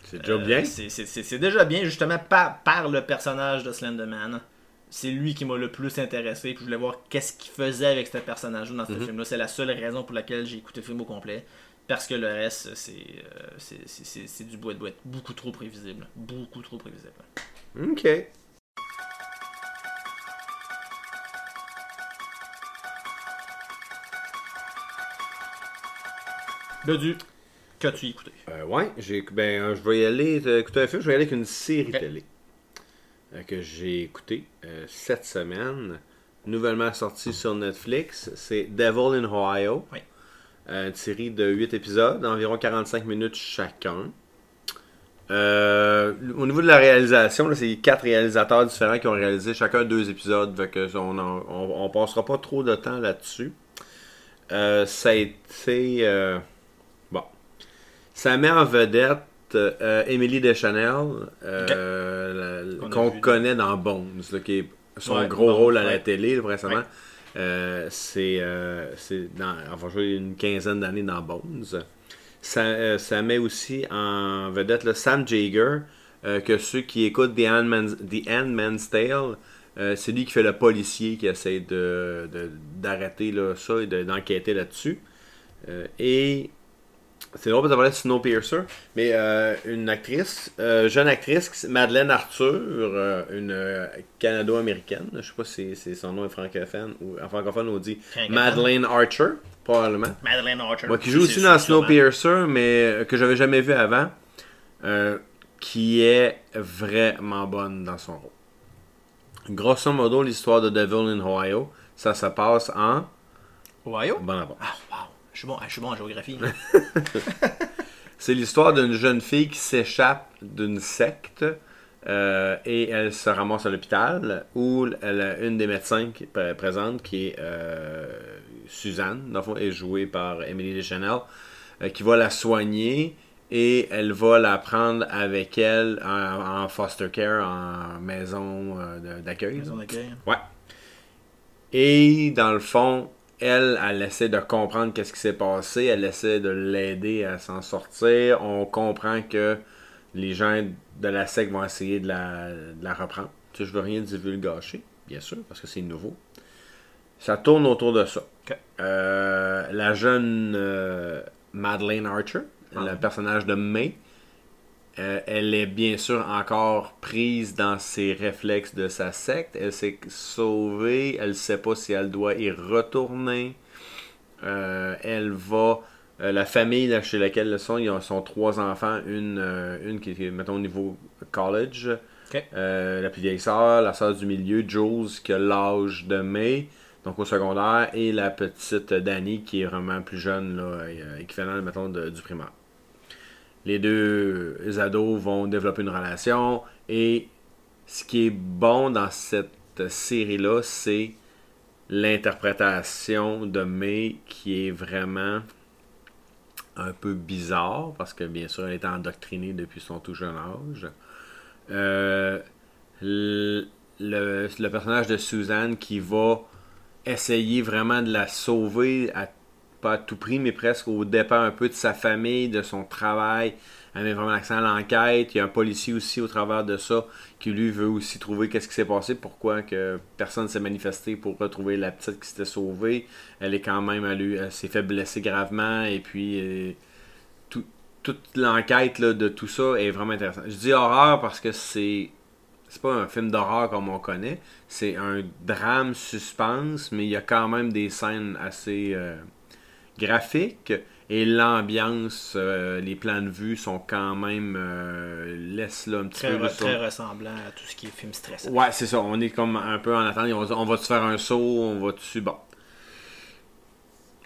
C'est déjà bien. Euh, c'est déjà bien, justement, par, par le personnage de Slenderman. C'est lui qui m'a le plus intéressé. Puis je voulais voir qu'est-ce qu'il faisait avec ce personnage dans ce mhm. film-là. C'est la seule raison pour laquelle j'ai écouté le film au complet. Parce que le reste, c'est euh, c'est du bois de boîte. Beaucoup trop prévisible. Beaucoup trop prévisible. Ok. Bedu, qu'as-tu écouté? Euh, Ouais, j'ai, ben, euh, je vais y aller. Euh, écouter un film, je vais y aller avec une série télé euh, que j'ai écouté cette semaine, nouvellement sortie sur Netflix. C'est Devil in Ohio. Oui. une série de 8 épisodes, d'environ 45 minutes chacun. au niveau de la réalisation, c'est quatre réalisateurs différents qui ont réalisé chacun deux épisodes. que on, on, passera pas trop de temps là-dessus. ça a été. Ça met en vedette euh, Emily Deschanel, euh, qu'on connaît dans Bones, qui est son Ouais, gros rôle à la télé, là, récemment. Ouais. Euh, c'est, euh, c'est dans, elle va jouer une quinzaine d'années dans Bones. Ça, ça met aussi en vedette là, Sam Jaeger, euh, que ceux qui écoutent The Handman's, The Tale, c'est lui qui fait le policier qui essaie de, de- d'arrêter ça et de- d'enquêter là-dessus. Et c'est drôle parce parlait de Snowpiercer, mais euh, une actrice, euh, jeune actrice, Madeleine Arthur, euh, une canado-américaine, je sais pas si c'est son nom est francophone ou en francophone on dit. Madeleine Archer, probablement. Madeleine Archer. Moi, qui joue aussi dans. Snowpiercer, mais que j'avais jamais vu avant, qui est vraiment bonne dans son rôle. Grosso modo, l'histoire de Devil in Ohio, ça se passe en. Ohio? Bon. Ah, wow. Je suis bon, je suis bon en géographie. [laughs] [laughs] C'est l'histoire d'une jeune fille qui s'échappe d'une secte euh, et elle se ramasse à l'hôpital où elle a une des médecins qui est présente qui est euh, Suzanne, dans le fond, est jouée par Emily Deschanel, euh, qui va la soigner et elle va la prendre avec elle en, en foster care, en maison d'accueil. Maison d'accueil. Ouais. Et dans le fond, elle, elle essaie de comprendre qu'est-ce qui s'est passé, elle essaie de l'aider à s'en sortir. On comprend que les gens de la secte vont essayer de la, de la reprendre. Tu sais, je veux rien divulgacher, bien sûr, parce que c'est nouveau. Ça tourne autour de ça. Euh, la jeune euh, Madeleine Archer, Ah. le personnage de May, euh, elle est bien sûr encore prise dans ses réflexes de sa secte. Elle s'est sauvée. Elle ne sait pas si elle doit y retourner. Euh, elle va. euh, la famille là, chez laquelle elles sont, ils ont sont trois enfants. Une, une qui est, mettons, au niveau college. La plus vieille sœur, la sœur du milieu, Jules, qui a l'âge de May, donc au secondaire, et la petite Danny, qui est vraiment plus jeune, là, équivalent, mettons, de- du primaire. Les deux ados vont développer une relation, et ce qui est bon dans cette série-là, c'est l'interprétation de May qui est vraiment un peu bizarre, parce que bien sûr, elle est endoctrinée depuis son tout jeune âge. Euh, le, le- le personnage de Suzanne qui va essayer vraiment de la sauver, à, pas à tout prix, mais presque au départ un peu de sa famille, de son travail. Elle met vraiment l'accent à l'enquête. Il y a un policier aussi au travers de ça qui lui veut aussi trouver qu'est-ce qui s'est passé, pourquoi que personne s'est manifesté pour retrouver la petite qui s'était sauvée. Elle est quand même, elle, elle s'est fait blesser gravement et puis euh, tout- toute l'enquête de tout ça est vraiment intéressante. Je dis horreur parce que c'est c'est pas un film d'horreur comme on connaît, c'est un drame suspense, mais il y a quand même des scènes assez euh, graphiques et l'ambiance, euh, les plans de vue sont quand même euh, laisse là un petit Très, peu re- très ressemblant à tout ce qui est film stressant. Ouais, c'est ça. On est comme un peu en attente. On va, va-tu faire un saut? On. Bon.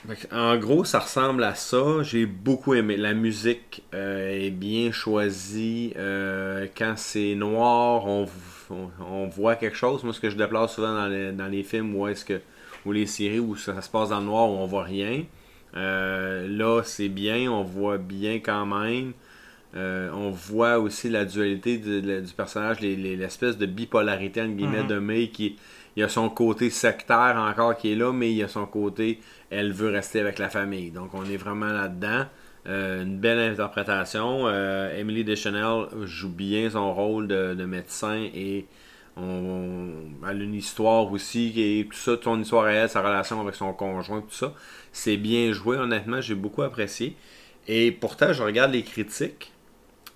Fait que, En gros, ça ressemble à ça. J'ai beaucoup aimé. La musique euh, est bien choisie. Euh, quand c'est noir, on, on, on voit quelque chose. Moi, ce que je déplore souvent dans les, dans les films où est-ce que ou les séries où ça, ça se passe dans le noir où on voit rien. Euh, là, c'est bien. On voit bien quand même. Euh, on voit aussi la dualité du, personnage, les- les- l'espèce de bipolarité entre guillemets Mhm. de May qui il a son côté sectaire encore qui est là, mais il y a son côté elle veut rester avec la famille. Donc on est vraiment là-dedans. Euh, une belle interprétation. Emily Deschanel joue bien son rôle de, de médecin et on, elle a une histoire aussi est tout ça, son histoire à elle, sa relation avec son conjoint, tout ça. C'est bien joué, honnêtement, j'ai beaucoup apprécié. Et pourtant, je regarde les critiques.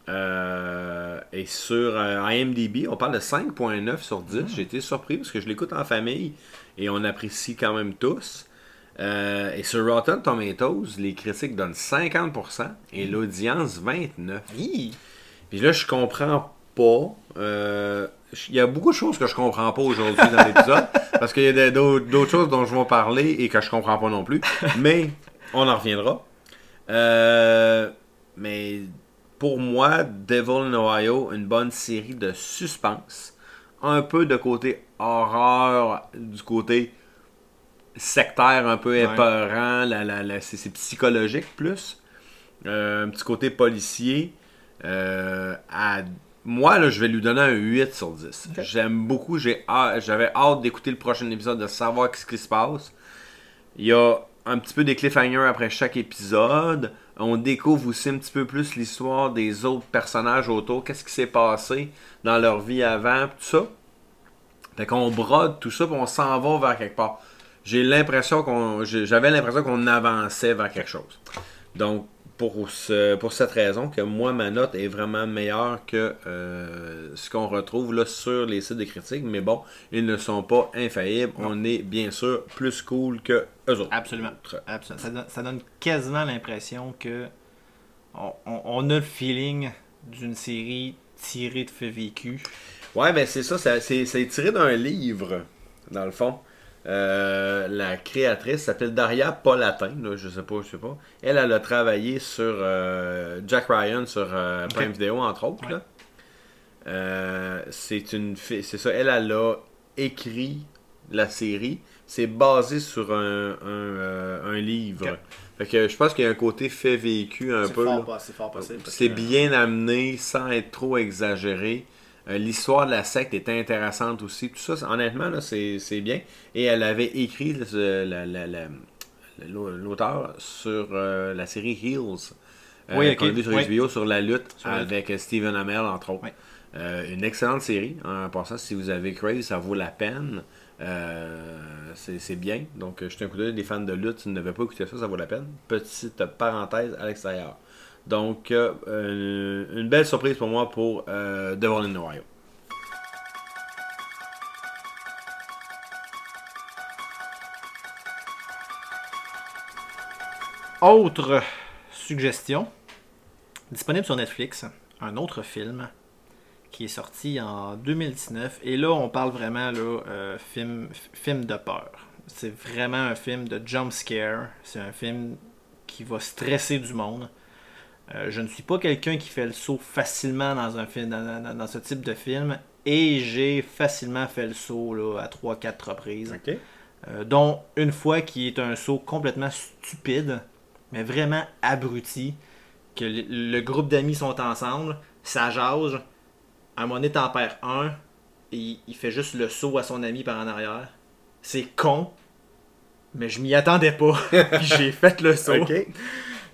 euh, et sur euh, IMDb, on parle de 5.9 sur 10. J'ai été surpris parce que je l'écoute en famille et on apprécie quand même tous. Euh, et sur Rotten Tomatoes, les critiques donnent 50% et l'audience 29%. Hi! Puis là, je comprends pas. Il y a beaucoup de choses que je comprends pas aujourd'hui dans l'épisode. [laughs] parce qu'il y a d'autres choses dont je vais parler et que je comprends pas non plus. Mais on en reviendra. Euh, mais pour moi, Devil in Ohio, une bonne série de suspense. Un peu de côté horreur, du côté sectaire, un peu Ouais. épeurant. La, la, la- c'est c'est psychologique plus. Euh, un petit côté policier. Euh, à- moi, là, je vais lui donner un 8 sur 10. J'aime beaucoup. J'ai hâte- J'avais hâte d'écouter le prochain épisode, de savoir ce qui se passe. Il y a un petit peu des cliffhangers après chaque épisode. On découvre aussi un petit peu plus l'histoire des autres personnages autour. Qu'est-ce qui s'est passé dans leur vie avant, tout ça. Fait qu'on brode tout ça, puis on s'en va vers quelque part. J'ai l'impression qu'on. J'avais l'impression qu'on avançait vers quelque chose. Donc, pour, ce- pour cette raison, que moi, ma note est vraiment meilleure que euh, ce qu'on retrouve là sur les sites de critiques. Mais bon, ils ne sont pas infaillibles. On est bien sûr plus cool que eux autres. Absolument. Absolument. Ça, donne, ça donne quasiment l'impression que on, on- on a le feeling d'une série tirée de faits vécus. Ouais, ben c'est ça, ça- c'est tiré d'un livre, dans le fond. Euh, la créatrice s'appelle Daria Polatin, là, je sais pas, je sais pas. Elle, elle a travaillé sur euh, Jack Ryan sur euh, Prime Video, entre autres. Ouais. Euh, c'est une c'est ça, elle, elle a écrit la série. C'est basé sur un, un, un livre. Fait que je pense qu'il y a un côté fait vécu un peu. fort, c'est fort possible. C'est bien amené sans être trop exagéré. Euh, L'histoire de la secte est intéressante aussi. Tout ça, honnêtement, c'est bien. Et elle avait écrit l'auteur sur euh, la série Heels. euh, Oui, ok. qu'on a vu sur Oui. HBO sur la lutte Sur avec euh, Stephen Amell, entre autres. Oui. Euh, une excellente série. En passant, si vous avez Crazy, ça vaut la peine. C'est bien. Donc, jetez un coup d'œil. Les fans de lutte, si vous n'avez pas écouté ça, ça vaut la peine. Petite parenthèse à l'extérieur. Donc, euh, euh, une belle surprise pour moi pour euh, Devil in Ohio. Autre suggestion, disponible sur Netflix, un autre film qui est sorti en 2019. Et là, on parle vraiment là, euh, film, film de peur. C'est vraiment un film de jump scare. C'est un film qui va stresser du monde. Euh, je ne suis pas quelqu'un qui fait le saut facilement dans un film, dans, dans- dans ce type de film. Et j'ai facilement fait le saut là, à 3-4 reprises. OK. Euh, dont une fois qui est un saut complètement stupide, mais vraiment abruti, que le, le groupe d'amis sont ensemble, ça jase, à un moment donné t'en perds un, et il, il fait juste le saut à son ami par en arrière. C'est con, mais je m'y attendais pas, [laughs] j'ai fait le saut.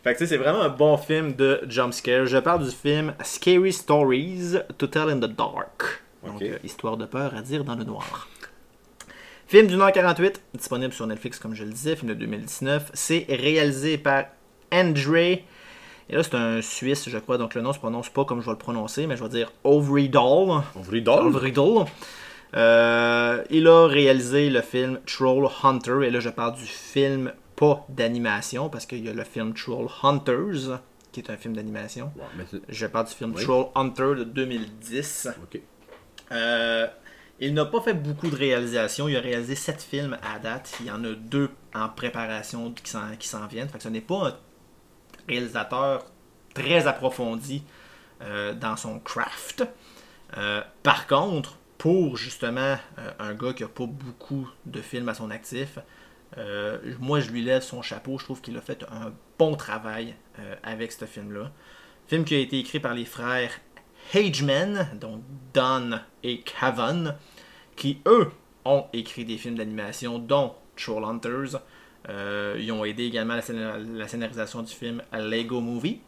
Fait que tu sais, c'est vraiment un bon film de jump scare. Je parle du film Scary Stories to Tell in the Dark. Donc, euh, histoire de peur à dire dans le noir. Film d'une heure 48, disponible sur Netflix, comme je le disais, film de 2019. C'est réalisé par André. Et là, c'est un Suisse, je crois, donc le nom se prononce pas comme je vais le prononcer, mais je vais dire donne. Overidol. Euh, il a réalisé le film Troll Hunter, et là je parle du film, pas d'animation, parce qu'il y a le film Troll Hunters, qui est un film d'animation. Ouais, Je parle du film Oui. Troll Hunter de 2010. OK. Euh, il n'a pas fait beaucoup de réalisations. Il a réalisé 7 films à date. Il y en a deux en préparation qui s'en, viennent. Fait que ce n'est pas un réalisateur très approfondi euh, dans son craft. Euh, par contre, pour justement un gars qui n'a pas beaucoup de films à son actif, euh, moi je lui lève son chapeau. Je trouve qu'il a fait un bon travail euh, avec ce film-là. Film qui a été écrit par les frères Hageman, donc Don et Cavan, qui eux ont écrit des films d'animation, dont Troll Hunters. Euh, ils ont aidé également à la, la scénarisation du film Lego Movie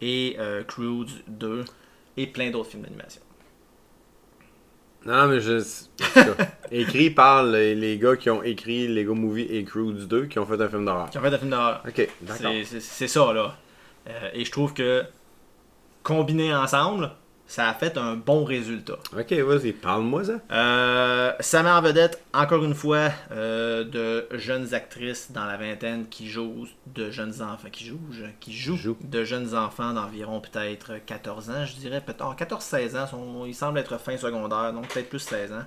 et Crude 2 et plein d'autres films d'animation. Non, mais je. [laughs] écrit par les, les gars qui ont écrit Lego Movie et Cruise 2 qui ont fait un film d'horreur. Qui ont fait un film d'horreur. Ok, d'accord. C'est ça, là. Euh, et je trouve que combiné ensemble, ça a fait un bon résultat. Ok, vas-y, parle-moi ça. Euh, ça met en vedette, encore une fois, euh, de jeunes actrices dans la vingtaine qui jouent de jeunes enfants, qui jouent, qui jouent Jouent. de jeunes enfants d'environ peut-être 14 ans, je dirais, peut-être 14-16 ans, sont- ils semblent être fin secondaire, donc peut-être plus 16 ans.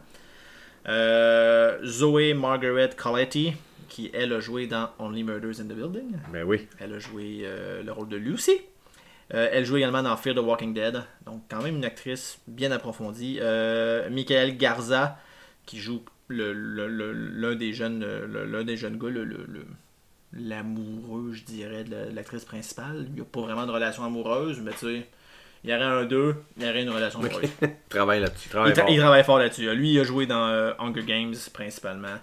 Euh, Zoé Margaret Coletti, qui elle a joué dans Only Murders in the Building. Ben oui. Elle a joué euh, le rôle de Lucy. Euh, elle joue également dans Fear the Walking Dead. Donc, quand même une actrice bien approfondie. Euh, Michael Garza, qui joue le- le- le- l'un des jeunes euh, l'un des jeunes gars, l'amoureux, je dirais, de la- de l'actrice principale. Il n'y a pas vraiment de relation amoureuse, mais tu sais, Il y aurait un 2, il y aurait une relation amoureuse. [laughs] Travaille là-dessus. Il, Travaille tra- fort. il travaille fort là-dessus. Lui, il a joué dans euh, Hunger Games principalement.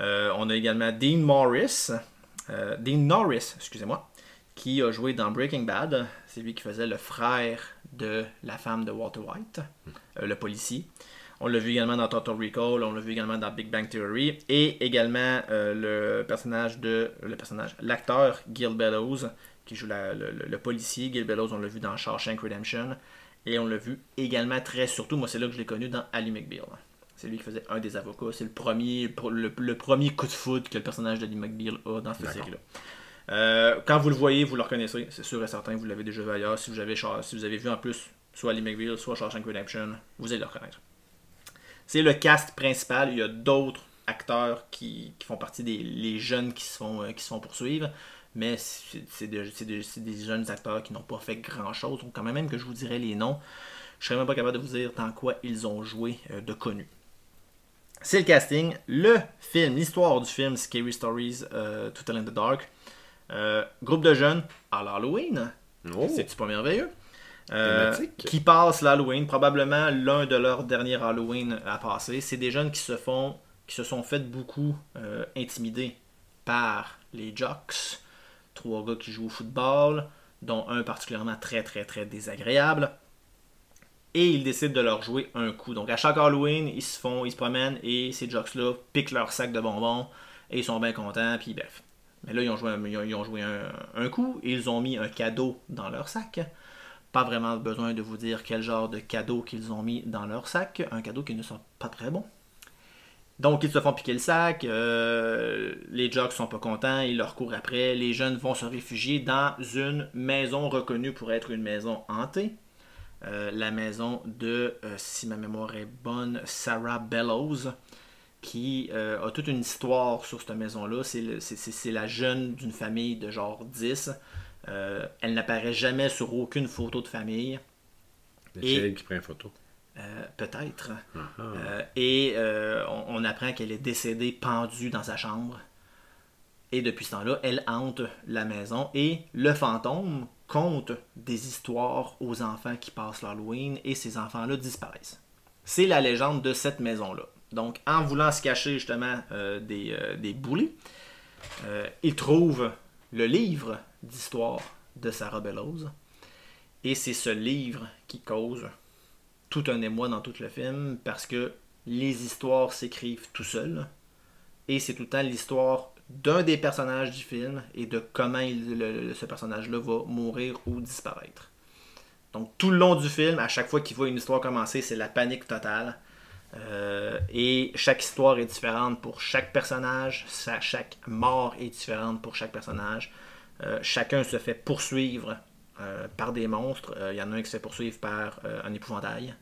Euh, on a également Dean Morris, euh, Dean Norris, excusez-moi, qui a joué dans Breaking Bad. C'est lui qui faisait le frère de la femme de Walter White, euh, le policier. On l'a vu également dans Total Recall, on l'a vu également dans Big Bang Theory, et également euh, le personnage de le personnage, l'acteur Gil Bellows, qui joue la- le, policier. Gil Bellows, on l'a vu dans Shawshank Redemption, et on l'a vu également très surtout, moi c'est là que je l'ai connu dans Ali McBeal. C'est lui qui faisait un des avocats. C'est le premier, le, le premier coup de foudre que le personnage de Ali McBeal a dans cette série-là. Euh, quand vous le voyez, vous le reconnaissez, c'est sûr et certain, vous l'avez déjà vu ailleurs. Si vous avez, vu en plus soit Ali McBeal, soit Shawshank Redemption, vous allez le reconnaître. C'est le cast principal. Il y a d'autres acteurs qui, font partie des jeunes qui se font, euh, qui poursuivre. Mais c'est c'est de- c'est de- c'est des jeunes acteurs qui n'ont pas fait grand chose. Donc, quand même, même que je vous dirais les noms, je serais même pas capable de vous dire dans quoi ils ont joué euh, de connu. C'est le casting. Le film, l'histoire du film Scary Stories euh, To Tell in the Dark. Euh, groupe de jeunes à l'Halloween. Oh. C'est-tu pas merveilleux? Euh, qui passent l'Halloween, probablement l'un de leurs derniers Halloween à passer. C'est des jeunes qui se font, qui se sont fait beaucoup euh, intimider par les jocks. Trois gars qui jouent au football, dont un particulièrement très très très désagréable. Et ils décident de leur jouer un coup. Donc à chaque Halloween, ils se font, ils se promènent et ces jocks-là piquent leur sac de bonbons et ils sont bien contents, puis bref. Mais là, ils ont joué, un, coup ils ont mis un cadeau dans leur sac. Pas vraiment besoin de vous dire quel genre de cadeau qu'ils ont mis dans leur sac. Un cadeau qui ne sent pas très bon. Donc ils se font piquer le sac, euh, les jocks sont pas contents, ils leur courent après, les jeunes vont se réfugier dans une maison reconnue pour être une maison hantée. Euh, la maison de, euh, si ma mémoire est bonne, Sarah Bellows, qui euh, a toute une histoire sur cette maison-là. C'est la jeune d'une famille de genre 10. Euh, elle n'apparaît jamais sur aucune photo de famille. C'est elle qui prend une photo. Euh, Peut-être. Et on, on apprend qu'elle est décédée pendue dans sa chambre. Et depuis ce temps-là, elle hante la maison et le fantôme conte des histoires aux enfants qui passent l'Halloween et ces enfants-là disparaissent. C'est la légende de cette maison-là. Donc, en voulant se cacher justement euh, des, euh, des boulets, euh, il trouve le livre d'histoire de Sarah Bellows. Et c'est ce livre qui cause tout un émoi dans tout le film parce que les histoires s'écrivent tout seuls et c'est tout le temps l'histoire d'un des personnages du film et de comment ce personnage-là va mourir ou disparaître. Donc tout le long du film, à chaque fois qu'il voit une histoire commencer, c'est la panique totale. Euh, et chaque histoire est différente pour chaque personnage, sa- chaque mort est différente pour chaque personnage. Euh, chacun se fait poursuivre euh, par des monstres. Il y en a un qui se fait poursuivre par un épouvantail.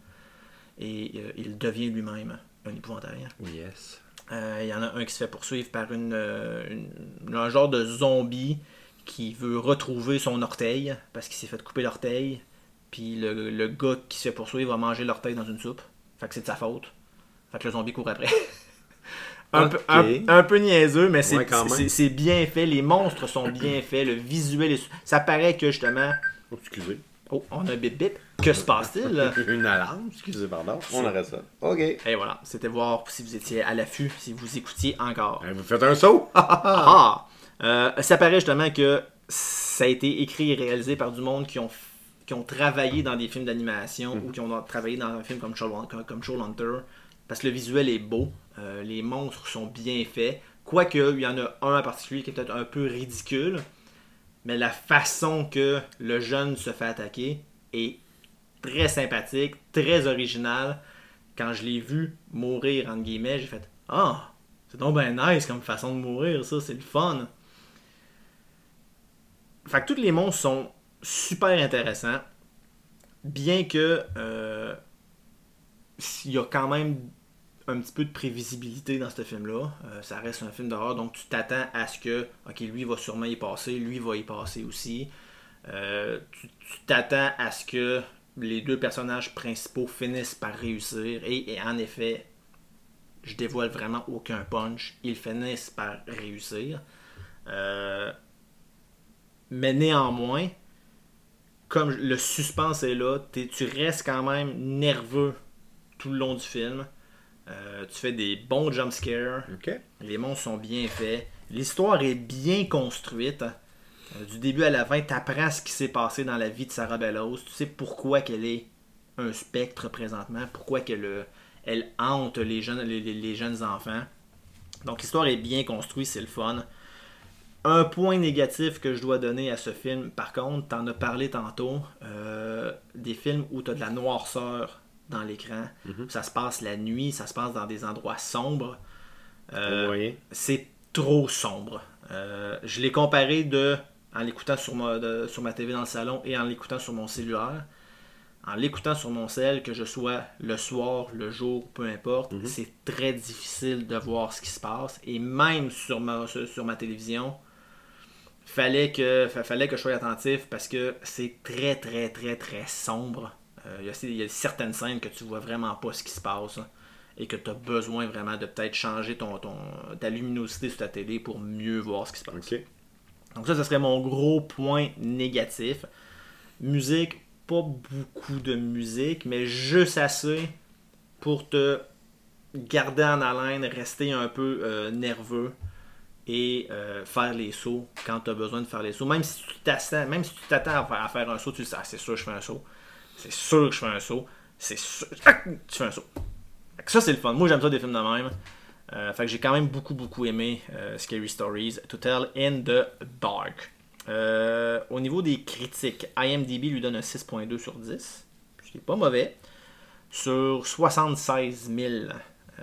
Et il devient lui-même un épouvantail. Yes. Il y en a un qui se fait poursuivre par une, une- un genre de zombie qui veut retrouver son orteil parce qu'il s'est fait couper l'orteil. Puis le, le gars qui se fait poursuivre va manger l'orteil dans une soupe. Fait que c'est de sa faute. Fait que le zombie court après. un, peu, un, un peu niaiseux, mais c'est Ouais, bien fait. Les monstres sont bien faits. Le visuel est... Ça paraît que justement. Oh, excusez. Oh, on a un bip bip. Que se passe-t-il? Une alarme, excusez, pardon. On arrête ça. OK. Et voilà, c'était voir si vous étiez à l'affût, si vous écoutiez encore. Hein, Vous faites un saut. Ah! Euh, ça paraît justement que ça a été écrit et réalisé par du monde qui ont, qui ont travaillé dans des films d'animation ou qui ont travaillé dans un film comme Troll, comme, comme Troll Hunter. Parce que le visuel est beau, euh, les monstres sont bien faits. Quoique, il y en a un en particulier qui est peut-être un peu ridicule. Mais la façon que le jeune se fait attaquer est très sympathique, très original. Quand je l'ai vu mourir, entre guillemets, j'ai fait Ah, c'est donc ben nice comme façon de mourir, ça, c'est le fun. Fait que tous les monstres sont super intéressants. Bien que euh, il y a quand même un petit peu de prévisibilité dans ce film-là. Euh, ça reste un film d'horreur, donc tu t'attends à ce que, ok, lui va sûrement y passer, lui va y passer aussi. Euh, tu t'attends à ce que les deux personnages principaux finissent par réussir. Et, en effet, je dévoile vraiment aucun punch. Ils finissent par réussir. Euh, mais néanmoins, comme le suspense est là, tu restes quand même nerveux tout le long du film. Euh, tu fais des bons jump scares. Ok. Les monstres sont bien faits. L'histoire est bien construite. Euh, du début à la fin, tu apprends ce qui s'est passé dans la vie de Sarah Bellows. Tu sais pourquoi qu'elle est un spectre présentement, pourquoi qu'elle elle hante les jeunes, les, les- les jeunes enfants. Donc l'histoire est bien construite, c'est le fun. Un point négatif que je dois donner à ce film, par contre, t'en as parlé tantôt, euh, des films où tu as de la noirceur dans l'écran. Ça se passe la nuit, ça se passe dans des endroits sombres. Euh, c'est trop sombre. Euh, je l'ai comparé de en l'écoutant sur ma, de- sur ma TV dans le salon et en l'écoutant sur mon cellulaire. En l'écoutant sur mon cell, que je sois le soir, le jour, peu importe, c'est très difficile de voir ce qui se passe. Et même sur ma, sur, ma télévision, fallait que, fa- fallait que je sois attentif parce que c'est très, très, très, très sombre. Euh, il y a- il y, a certaines scènes que tu vois vraiment pas ce qui se passe hein, et que tu as besoin vraiment de peut-être changer ton, ton, ta luminosité sur ta télé pour mieux voir ce qui se passe. Donc ça, ce serait mon gros point négatif. Musique, pas beaucoup de musique, mais juste assez pour te garder en haleine, rester un peu euh, nerveux et euh, faire les sauts quand tu as besoin de faire les sauts. Même si tu t'attends, même si tu t'attends à faire, à faire un saut, tu dis ah, c'est sûr je fais un saut. C'est sûr que je fais un saut. C'est sûr. Ah, tu fais un saut. Ça, c'est le fun. Moi, j'aime ça des films de même. Euh, fait que j'ai quand même beaucoup, beaucoup aimé euh, Scary Stories to Tell in the Dark. Euh, au niveau des critiques, IMDb lui donne un 6.2 sur 10, ce qui est pas mauvais, sur 76 000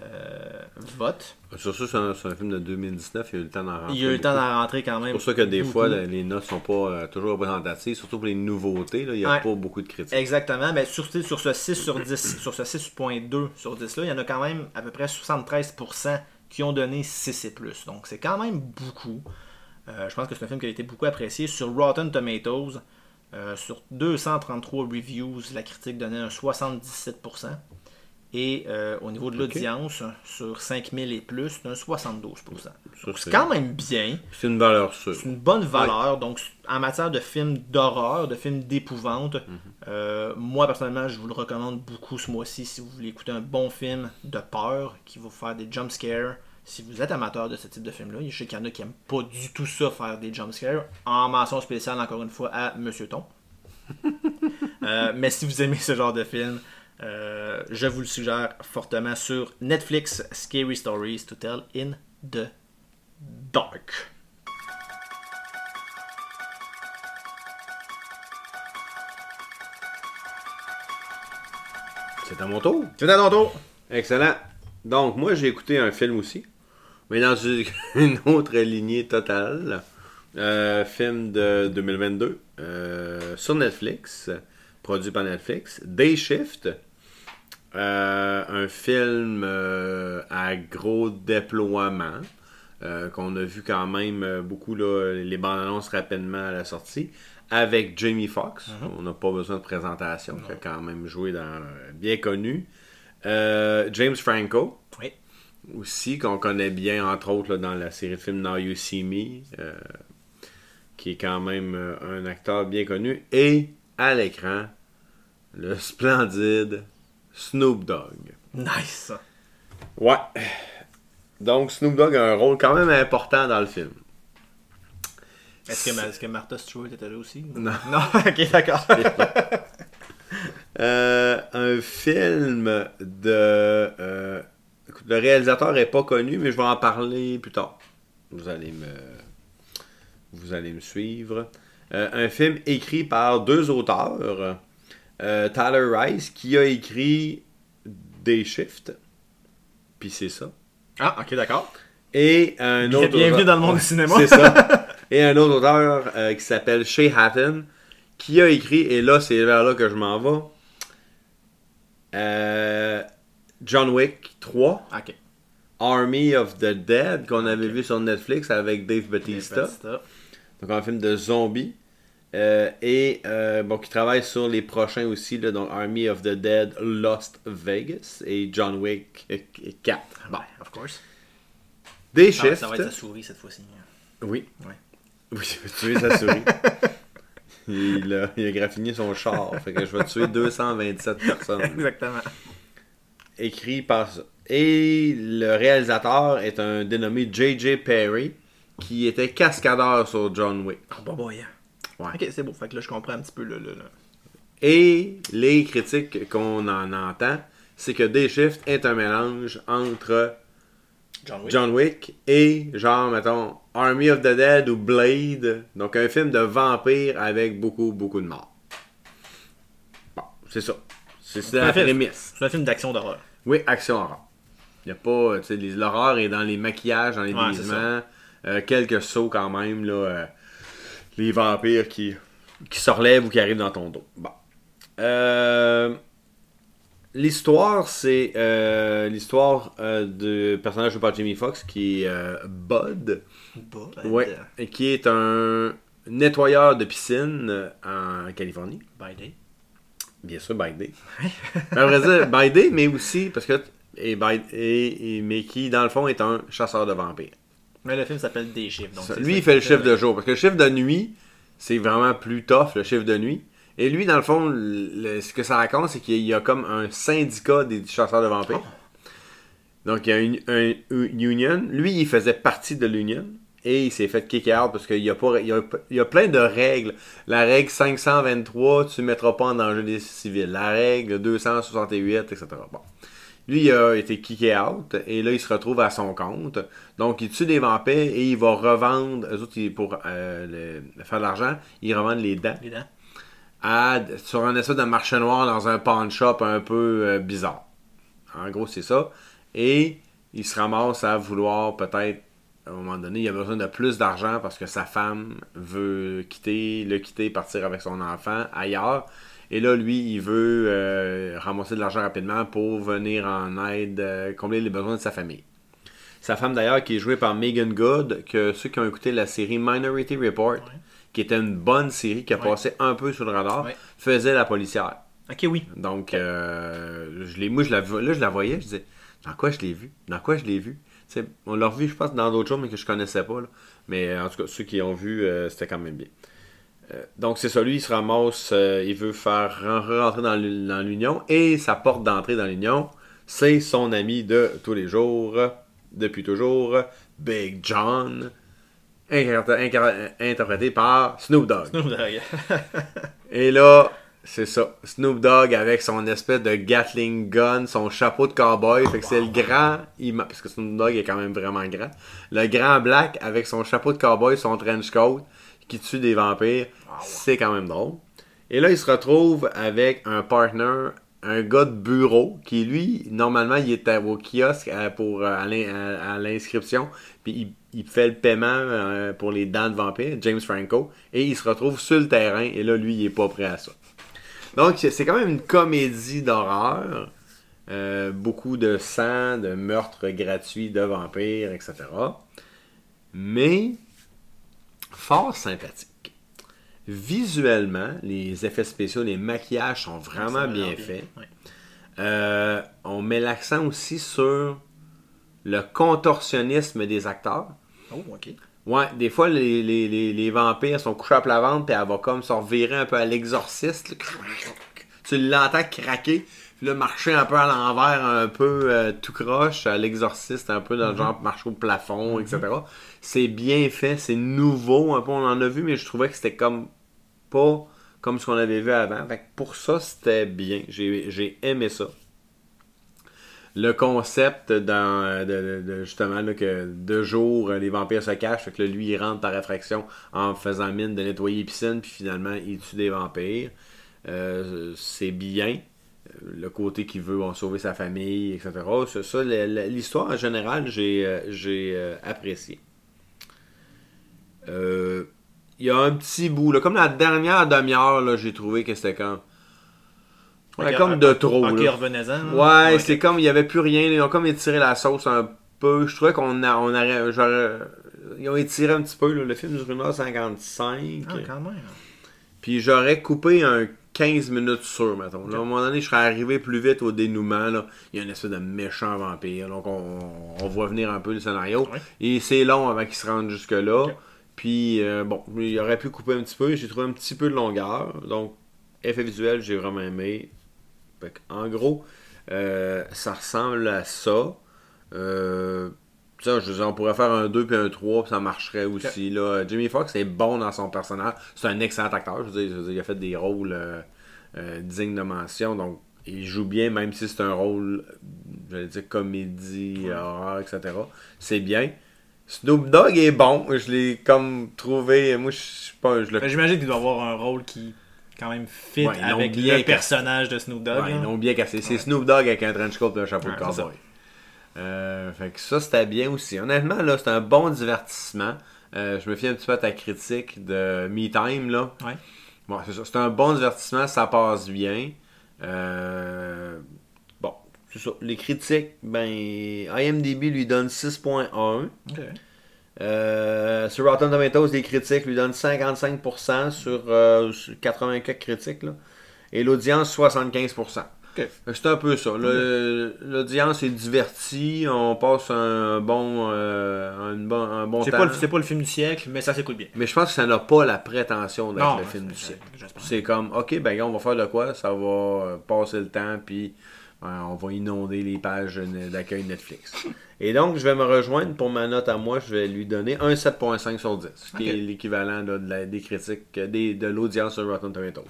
euh, votes. Sur ça, c'est un, film de 2019, il y a eu le temps d'en rentrer. Il y a eu le temps d'en rentrer quand même. C'est pour ça que des beaucoup. fois, les notes sont pas euh, toujours représentatives, surtout pour les nouveautés, là, il n'y a Ouais. pas beaucoup de critiques. Exactement, mais sur, sur ce 6 sur 10, [clears throat] sur ce 6.2 sur 10 là, il y en a quand même à peu près 73% qui ont donné 6 et plus. Donc c'est quand même beaucoup. Euh, je pense que c'est un film qui a été beaucoup apprécié. Sur Rotten Tomatoes, euh, sur 233 reviews, la critique donnait un 77%. Et euh, au niveau de l'audience, sur 5000 et plus, un 72%. Donc, c'est- c'est quand même bien. C'est une valeur sûre. C'est une bonne valeur. Donc, en matière de films d'horreur, de films d'épouvante, Mhm. euh, moi personnellement, je vous le recommande beaucoup ce mois-ci si vous voulez écouter un bon film de peur qui va vous faire des jump scares. Si vous êtes amateur de ce type de film-là, je sais qu'il y en a qui n'aiment pas du tout ça, faire des jump scares. En mention spéciale, encore une fois, à Monsieur Ton. [laughs] Euh, mais si vous aimez ce genre de film, euh, je vous le suggère fortement sur Netflix Scary Stories to Tell in the Dark. C'est à mon tour. C'est à ton tour. Excellent. Donc, moi, j'ai écouté un film aussi, mais dans une [laughs] autre lignée totale. Euh, film de 2022 euh, sur Netflix, produit par Netflix. Day Shift. Euh, un film euh, à gros déploiement euh, qu'on a vu quand même beaucoup là, les bandes annonces rapidement à la sortie avec Jamie Foxx. On n'a pas besoin de présentation, qui a quand même joué dans bien connu. Euh, James Franco Oui. aussi, qu'on connaît bien, entre autres, là, dans la série de films Now You See Me, euh, qui est quand même euh, un acteur bien connu. Et à l'écran, le [laughs] splendide Snoop Dogg. Nice. Ouais. Donc Snoop Dogg a un rôle quand même important dans le film. Est-ce que, Martha Stewart était là aussi? Non. [laughs] Non, [laughs] ok, d'accord. [laughs] Euh, un film de. euh, le réalisateur est pas connu, mais je vais en parler plus tard. Vous allez me. Vous allez me suivre. Euh, un film écrit par deux auteurs. Euh, Tyler Rice, qui a écrit Day Shift. Puis c'est ça. ah, ok, d'accord. Et un autre. bienvenue auteur- dans le monde Ouais, du [laughs] cinéma. C'est ça. Et un autre auteur euh, qui s'appelle Shay Hatton, qui a écrit, et là, c'est vers là que je m'en vais, euh, John Wick 3, Ok. Army of the Dead, qu'on avait vu sur Netflix avec Dave Bautista. Batista. Donc, un film de zombies. Euh, et euh, bon, qui travaille sur les prochains aussi, là, donc Army of the Dead, Lost Vegas et John Wick euh, 4. Bon. Ouais, of course. Des Ça, va- shifts. ça va être sa souris cette fois-ci. Oui. Ouais. Oui, tu veux sa souris. [laughs] il, a, il a graffiné son char. Fait que je vais tuer 227 personnes. Exactement. Écrit par. Et le réalisateur est un dénommé J.J. Perry, qui était cascadeur sur John Wick. Oh, bah, boy. Ouais. Ok, c'est beau. Fait que là, je comprends un petit peu le. le, le- Et les critiques qu'on en entend, c'est que Day Shift est un mélange entre John Wick. John Wick et, genre, mettons, Army of the Dead ou Blade. Donc, un film de vampire avec beaucoup, beaucoup de morts. Bon, c'est ça. C'est la prémisse. C'est un film d'action d'horreur. Oui, action horreur. Il a pas, tu sais, les- l'horreur est dans les maquillages, dans les Ouais, déguisements. Euh, quelques sauts quand même, là. euh, les vampires qui, qui se relèvent ou qui arrivent dans ton dos. Bon. Euh, L'histoire, c'est euh, l'histoire euh, du personnage joué par Jamie Foxx qui est euh, Bud. Bud? Ouais. Et qui est un nettoyeur de piscine en Californie. By day. Bien sûr, by day. Vrai dire, by day, mais aussi parce que. Et, by- et- et- mais qui, dans le fond, est un chasseur de vampires. Mais le film s'appelle Des chiffres. Donc Ça, lui, ça il fait le chiffre de jour. Parce que le chiffre de nuit, c'est vraiment plus tough, le chiffre de nuit. Et lui, dans le fond, le- ce que ça raconte, c'est qu'il y a comme un syndicat des chasseurs de vampires. Donc, il y a une, un- une union. Lui, il faisait partie de l'union. Et il s'est fait kick out parce qu'il y a, pas, il y, y a plein de règles. La règle 523, tu ne mettras pas en danger des civils. La règle 268, etc. Bon. Lui, il a été kické out et là, il se retrouve à son compte. Donc, il tue des vampires et il va revendre, eux autres, pour euh, le- faire de l'argent, ils revendent les dents Les dents. à, sur un espèce de marché noir dans un pawn shop un peu euh, bizarre. En gros, c'est ça. Et il se ramasse à vouloir peut-être, à un moment donné, il a besoin de plus d'argent parce que sa femme veut quitter, le quitter, partir avec son enfant ailleurs. Et là, lui, il veut euh, ramasser de l'argent rapidement pour venir en aide, euh, combler les besoins de sa famille. Sa femme d'ailleurs, qui est jouée par Megan Good, que ceux qui ont écouté la série Minority Report, qui était une bonne série qui a Ouais. passé un peu sous le radar, Ouais. faisait la policière. Ok, oui. Donc, euh, je l'ai, moi, je la, là, je la voyais, je disais, dans quoi je l'ai vu Dans quoi je l'ai vu On l'a revu, je pense, dans d'autres choses, mais que je connaissais pas. là. Mais en tout cas, ceux qui ont vu, c'était quand même bien. Euh, donc, c'est ça, lui, il se ramasse, euh, il veut faire ren- rentrer dans l'u- dans l'Union, et sa porte d'entrée dans l'Union, c'est son ami de tous les jours, depuis toujours, Big John, interprété par Snoop Dogg. Snoop Dogg. [laughs] Et là, c'est ça. Snoop Dogg avec son espèce de Gatling gun, son chapeau de cowboy. Fait que c'est le grand, parce que Snoop Dogg est quand même vraiment grand. Le grand black avec son chapeau de cowboy, son trench coat, qui tue des vampires. C'est quand même drôle. Et là, il se retrouve avec un partner, un gars de bureau, qui lui, normalement, il était au kiosque euh, pour, euh, à à- à l'inscription, puis il, il fait le paiement euh, pour les dents de vampire, James Franco, et il se retrouve sur le terrain, et là, lui, il est pas prêt à ça. Donc, c'est c'est quand même une comédie d'horreur. Euh, beaucoup de sang, de meurtres gratuits de vampires, etc. Mais fort sympathique. Visuellement, les effets spéciaux, les maquillages sont vraiment bien faits. Euh, on met l'accent aussi sur le contorsionnisme des acteurs. Oh, ok. Ouais, des fois, les, les, les, les vampires sont couchés à plat ventre, puis elle va comme se revirer un peu à l'exorciste. Tu l'entends craquer, puis là, marcher un peu à l'envers, un peu euh, tout croche, à l'exorciste, un peu dans le genre marche au plafond, etc. C'est bien fait, c'est nouveau, un peu, on en a vu, mais je trouvais que c'était comme pas comme ce qu'on avait vu avant. Pour ça, c'était bien. J'ai aimé ça le concept dans, de, justement que de jour euh, les vampires se cachent, que lui il rentre par réfraction en faisant mine de nettoyer les puis finalement il tue des vampires. Euh, c'est bien. Euh, Le côté qu'il veut en sauver sa famille, etc. Ça, l'histoire en général, j'ai apprécié. Euh, Il y a un petit bout, là, comme la dernière demi-heure, j'ai trouvé que c'était comme. Ouais, comme de trop. Ok, là. revenez-en. Ouais, c'est comme il n'y avait plus rien. Ils ont comme étiré la sauce un peu. Je trouvais qu'on a, on aurait. j'aurais- ils ont étiré un petit peu. là. Le film dure 1h55. Ah, quand même. Puis j'aurais coupé un 15 minutes sûr, mettons. Là, à un moment donné, je serais arrivé plus vite au dénouement. Là. Il y a une espèce de méchant vampire. Donc on, on voit venir un peu le scénario. Ouais. Et c'est long avant qu'il se rende jusque-là. Puis, euh, bon, il aurait pu couper un petit peu. J'ai trouvé un petit peu de longueur. Donc, effet visuel, j'ai vraiment aimé. En gros, euh, ça ressemble à ça. Euh, ça, je dire, on pourrait faire un 2 puis un 3, puis ça marcherait aussi. Là. Jimmy Foxx est bon dans son personnage. C'est un excellent acteur. Je veux dire, je veux dire, il a fait des rôles euh, dignes de mention. Donc, il joue bien, même si c'est un rôle, j'allais dire, comédie, horreur, etc. C'est bien. Snoop Dogg est bon. Je l'ai comme trouvé. Moi, je suis pas. Je le Ben, J'imagine qu'il doit avoir un rôle qui quand même fit Ouais, avec bien le personnage de Snoop Dogg. Ouais, ils l'ont bien cassé. C'est Ouais. Snoop Dogg avec un trench coat et un chapeau de cowboy. Euh, fait que ça, c'était bien aussi. Honnêtement, là, c'est un bon divertissement. Euh, je me fie un petit peu à ta critique de Me Time, là. Ouais. Bon, c'est un bon divertissement, ça passe bien. Euh, c'est ça. Les critiques, ben, IMDB lui donne 6.1. Ok. Euh, sur Rotten Tomatoes, les critiques lui donnent 55% sur, euh, sur 84 critiques. Là. Et l'audience, 75%. Fait que C'est un peu ça. L'audience est divertie. On passe un bon, euh, un bon, un bon C'est temps. pas, le- c'est pas le film du siècle, mais ça s'écoute bien. Mais je pense que ça n'a pas la prétention d'être Non, le film du siècle. C'est comme, ok, ben on va faire de quoi? Ça va euh, passer le temps, puis on va inonder les pages d'accueil Netflix. Et donc, je vais me rejoindre pour ma note à moi. Je vais lui donner un 7.5 sur 10, ce qui est l'équivalent de des critiques, euh, des- de l'audience sur Rotten Tomatoes.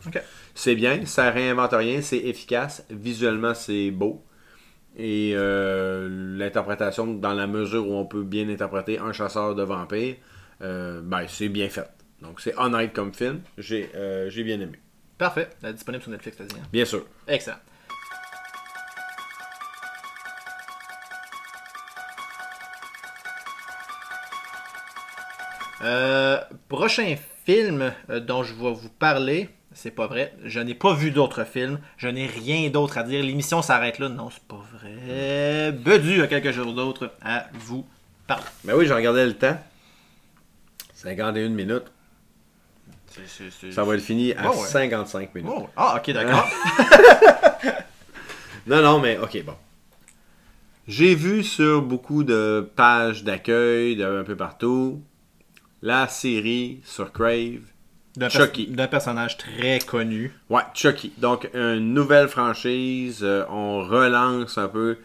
C'est bien, ça réinvente rien, c'est efficace, visuellement c'est beau. Et euh, l'interprétation, dans la mesure où on peut bien interpréter un chasseur de vampires, euh, ben, c'est bien fait. Donc c'est honnête comme film, j'ai euh, bien aimé. Parfait. Disponible sur Netflix, t'as dit. hein? Bien sûr. Excellent. Euh, prochain film euh, dont je vais vous parler, c'est pas vrai. Je n'ai pas vu d'autres films. Je n'ai rien d'autre à dire. L'émission s'arrête là. Non, c'est pas vrai. Bedu a quelque chose d'autre à vous parler. Ben oui, j'ai regardé le temps. 51 minutes. Ça va être fini à Ouais, ouais. 55 minutes. Oh, Ah, ok, d'accord. [laughs] Non, non, mais ok, bon. J'ai vu sur beaucoup de pages d'accueil un peu partout la série sur Crave. D'un Chucky. pers- D'un personnage très connu. Ouais, Chucky. Donc, une nouvelle franchise. euh, on relance un peu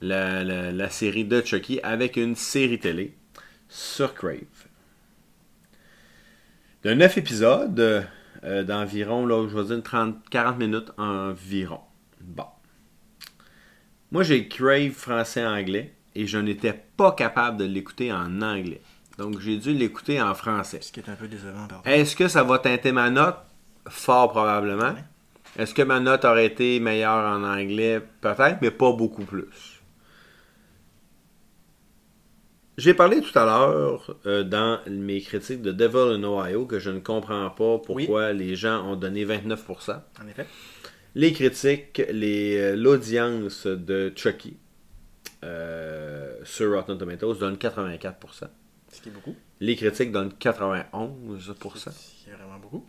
la, la- la série de Chucky avec une série télé sur Crave. De 9 épisodes euh, d'environ, là, je vais dire, une 30, 40 minutes environ. Bon. Moi, j'ai Crave français-anglais et je n'étais pas capable de l'écouter en anglais. Donc, j'ai dû l'écouter en français. Ce qui est un peu décevant. Est-ce que ça va teinter ma note? Fort probablement. Est-ce que ma note aurait été meilleure en anglais? Peut-être, mais pas beaucoup plus. J'ai parlé tout à l'heure euh, dans mes critiques de Devil in Ohio que je ne comprends pas pourquoi les gens ont donné 29%. En effet. Les critiques, les, euh, l'audience de Chucky euh, sur Rotten Tomatoes donne 84%. Ce qui est beaucoup. Les critiques donnent 91%. C'est vraiment beaucoup.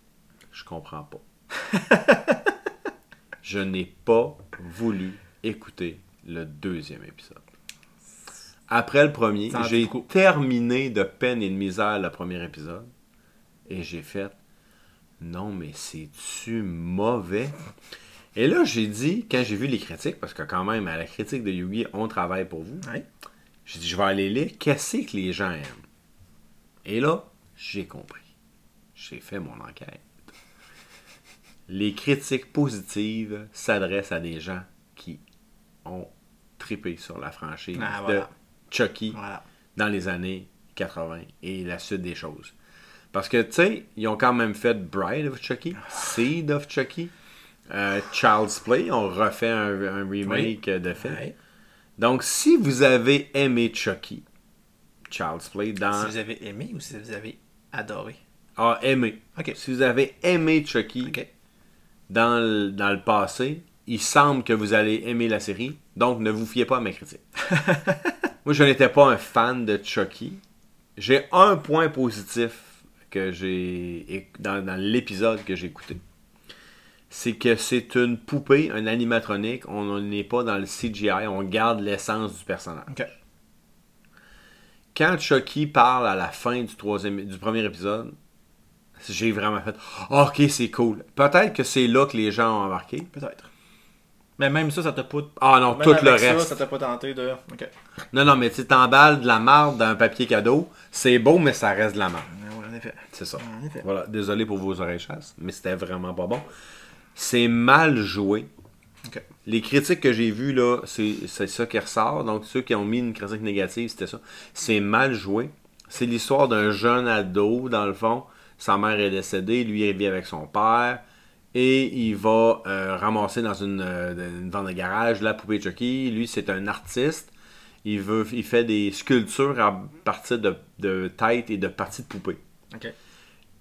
Je comprends pas. [laughs] je n'ai pas voulu écouter le deuxième épisode. Après le premier, j'ai terminé de peine et de misère le premier épisode. Et j'ai fait Non, mais c'est-tu mauvais? Et là, j'ai dit, quand j'ai vu les critiques, parce que quand même, à la critique de Yugi, on travaille pour vous. Ouais. J'ai dit, je vais aller lire, qu'est-ce que les gens aiment? Et là, j'ai compris. J'ai fait mon enquête. Les critiques positives s'adressent à des gens qui ont trippé sur la franchise Ah, voilà. de Chucky Voilà. dans les années 80 et la suite des choses. Parce que, tu sais, ils ont quand même fait Bride of Chucky, Seed of Chucky, euh, Child's Play, on refait un, un remake de fait. Donc, si vous avez aimé Chucky, Child's Play, dans... Si vous avez aimé ou si vous avez adoré. Ah, aimé. Ok. Si vous avez aimé Chucky dans, le, dans le passé, il semble que vous allez aimer la série, donc ne vous fiez pas à mes critiques. [laughs] Moi, je n'étais pas un fan de Chucky. J'ai un point positif que j'ai dans, dans l'épisode que j'ai écouté. C'est que c'est une poupée, un animatronique. On n'est pas dans le CGI, on garde l'essence du personnage. Quand Chucky parle à la fin du, troisième, du premier épisode, j'ai vraiment fait Ah, Ok, c'est cool. Peut-être que c'est là que les gens ont embarqué. Peut-être. Mais même ça, ça t'a pas. Ah non, même tout le avec reste. Ça t'a pas tenté de. Non, non, mais tu t'emballes de la marde dans un papier cadeau. C'est beau, mais ça reste de la marde. En effet. C'est ça. En effet. Voilà, désolé pour vos oreilles chasses, mais c'était vraiment pas bon. C'est mal joué. Ok. Les critiques que j'ai vues, là, c'est ça qui ressort. Donc, ceux qui ont mis une critique négative, c'était ça. C'est mal joué. C'est l'histoire d'un jeune ado, dans le fond. Sa mère est décédée, lui, il vit avec son père. Et il va euh, ramasser dans une, euh, une vente de garage la poupée Chucky. Lui, c'est un artiste. Il, veut, il fait des sculptures à partir de, de têtes et de parties de poupées. Ok.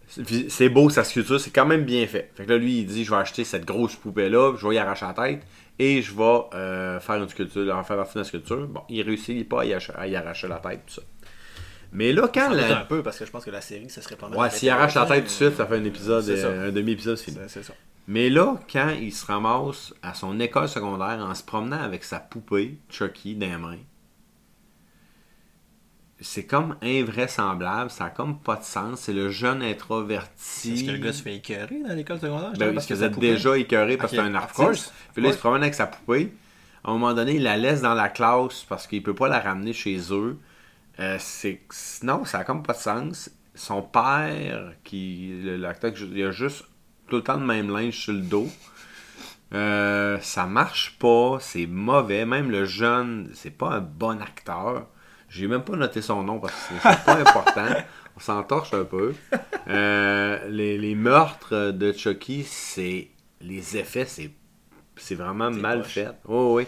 C'est c'est beau sa sculpture, c'est quand même bien fait. Fait que là, lui, il dit Je vais acheter cette grosse poupée-là, je vais y arracher la tête et je vais euh, faire une sculpture, en faire partie de la sculpture. Bon, il réussit pas à y, arracher, à y arracher la tête, tout ça. Mais là, quand Ça la- un peu parce que je pense que la série, ça serait pas mal. Ouais, s'il arrache la tête tout de suite, ça fait un épisode, euh, un demi-épisode, fini. C'est ça. Mais là, quand il se ramasse à son école secondaire en se promenant avec sa poupée, Chucky, dans les mains, c'est comme invraisemblable, ça a comme pas de sens. C'est le jeune introverti. Est-ce que le gars se fait écœurer dans l'école secondaire? Ben oui, parce que vous êtes déjà écœuré parce que Ok, c'est un artiste. Puis là, il se promène avec sa poupée. À un moment donné, il la laisse dans la classe parce qu'il peut pas la ramener chez eux. Euh, c'est non, ça a comme pas de sens. Son père, qui l'acteur, il a juste tout le temps le même linge sur le dos. Euh, ça marche pas, c'est mauvais. Même le jeune, c'est pas un bon acteur. J'ai même pas noté son nom parce que c'est- pas important. On s'en torche un peu. Euh, les, les meurtres de Chucky, c'est. Les effets, c'est. C'est vraiment mal poche. fait. Oh, oui.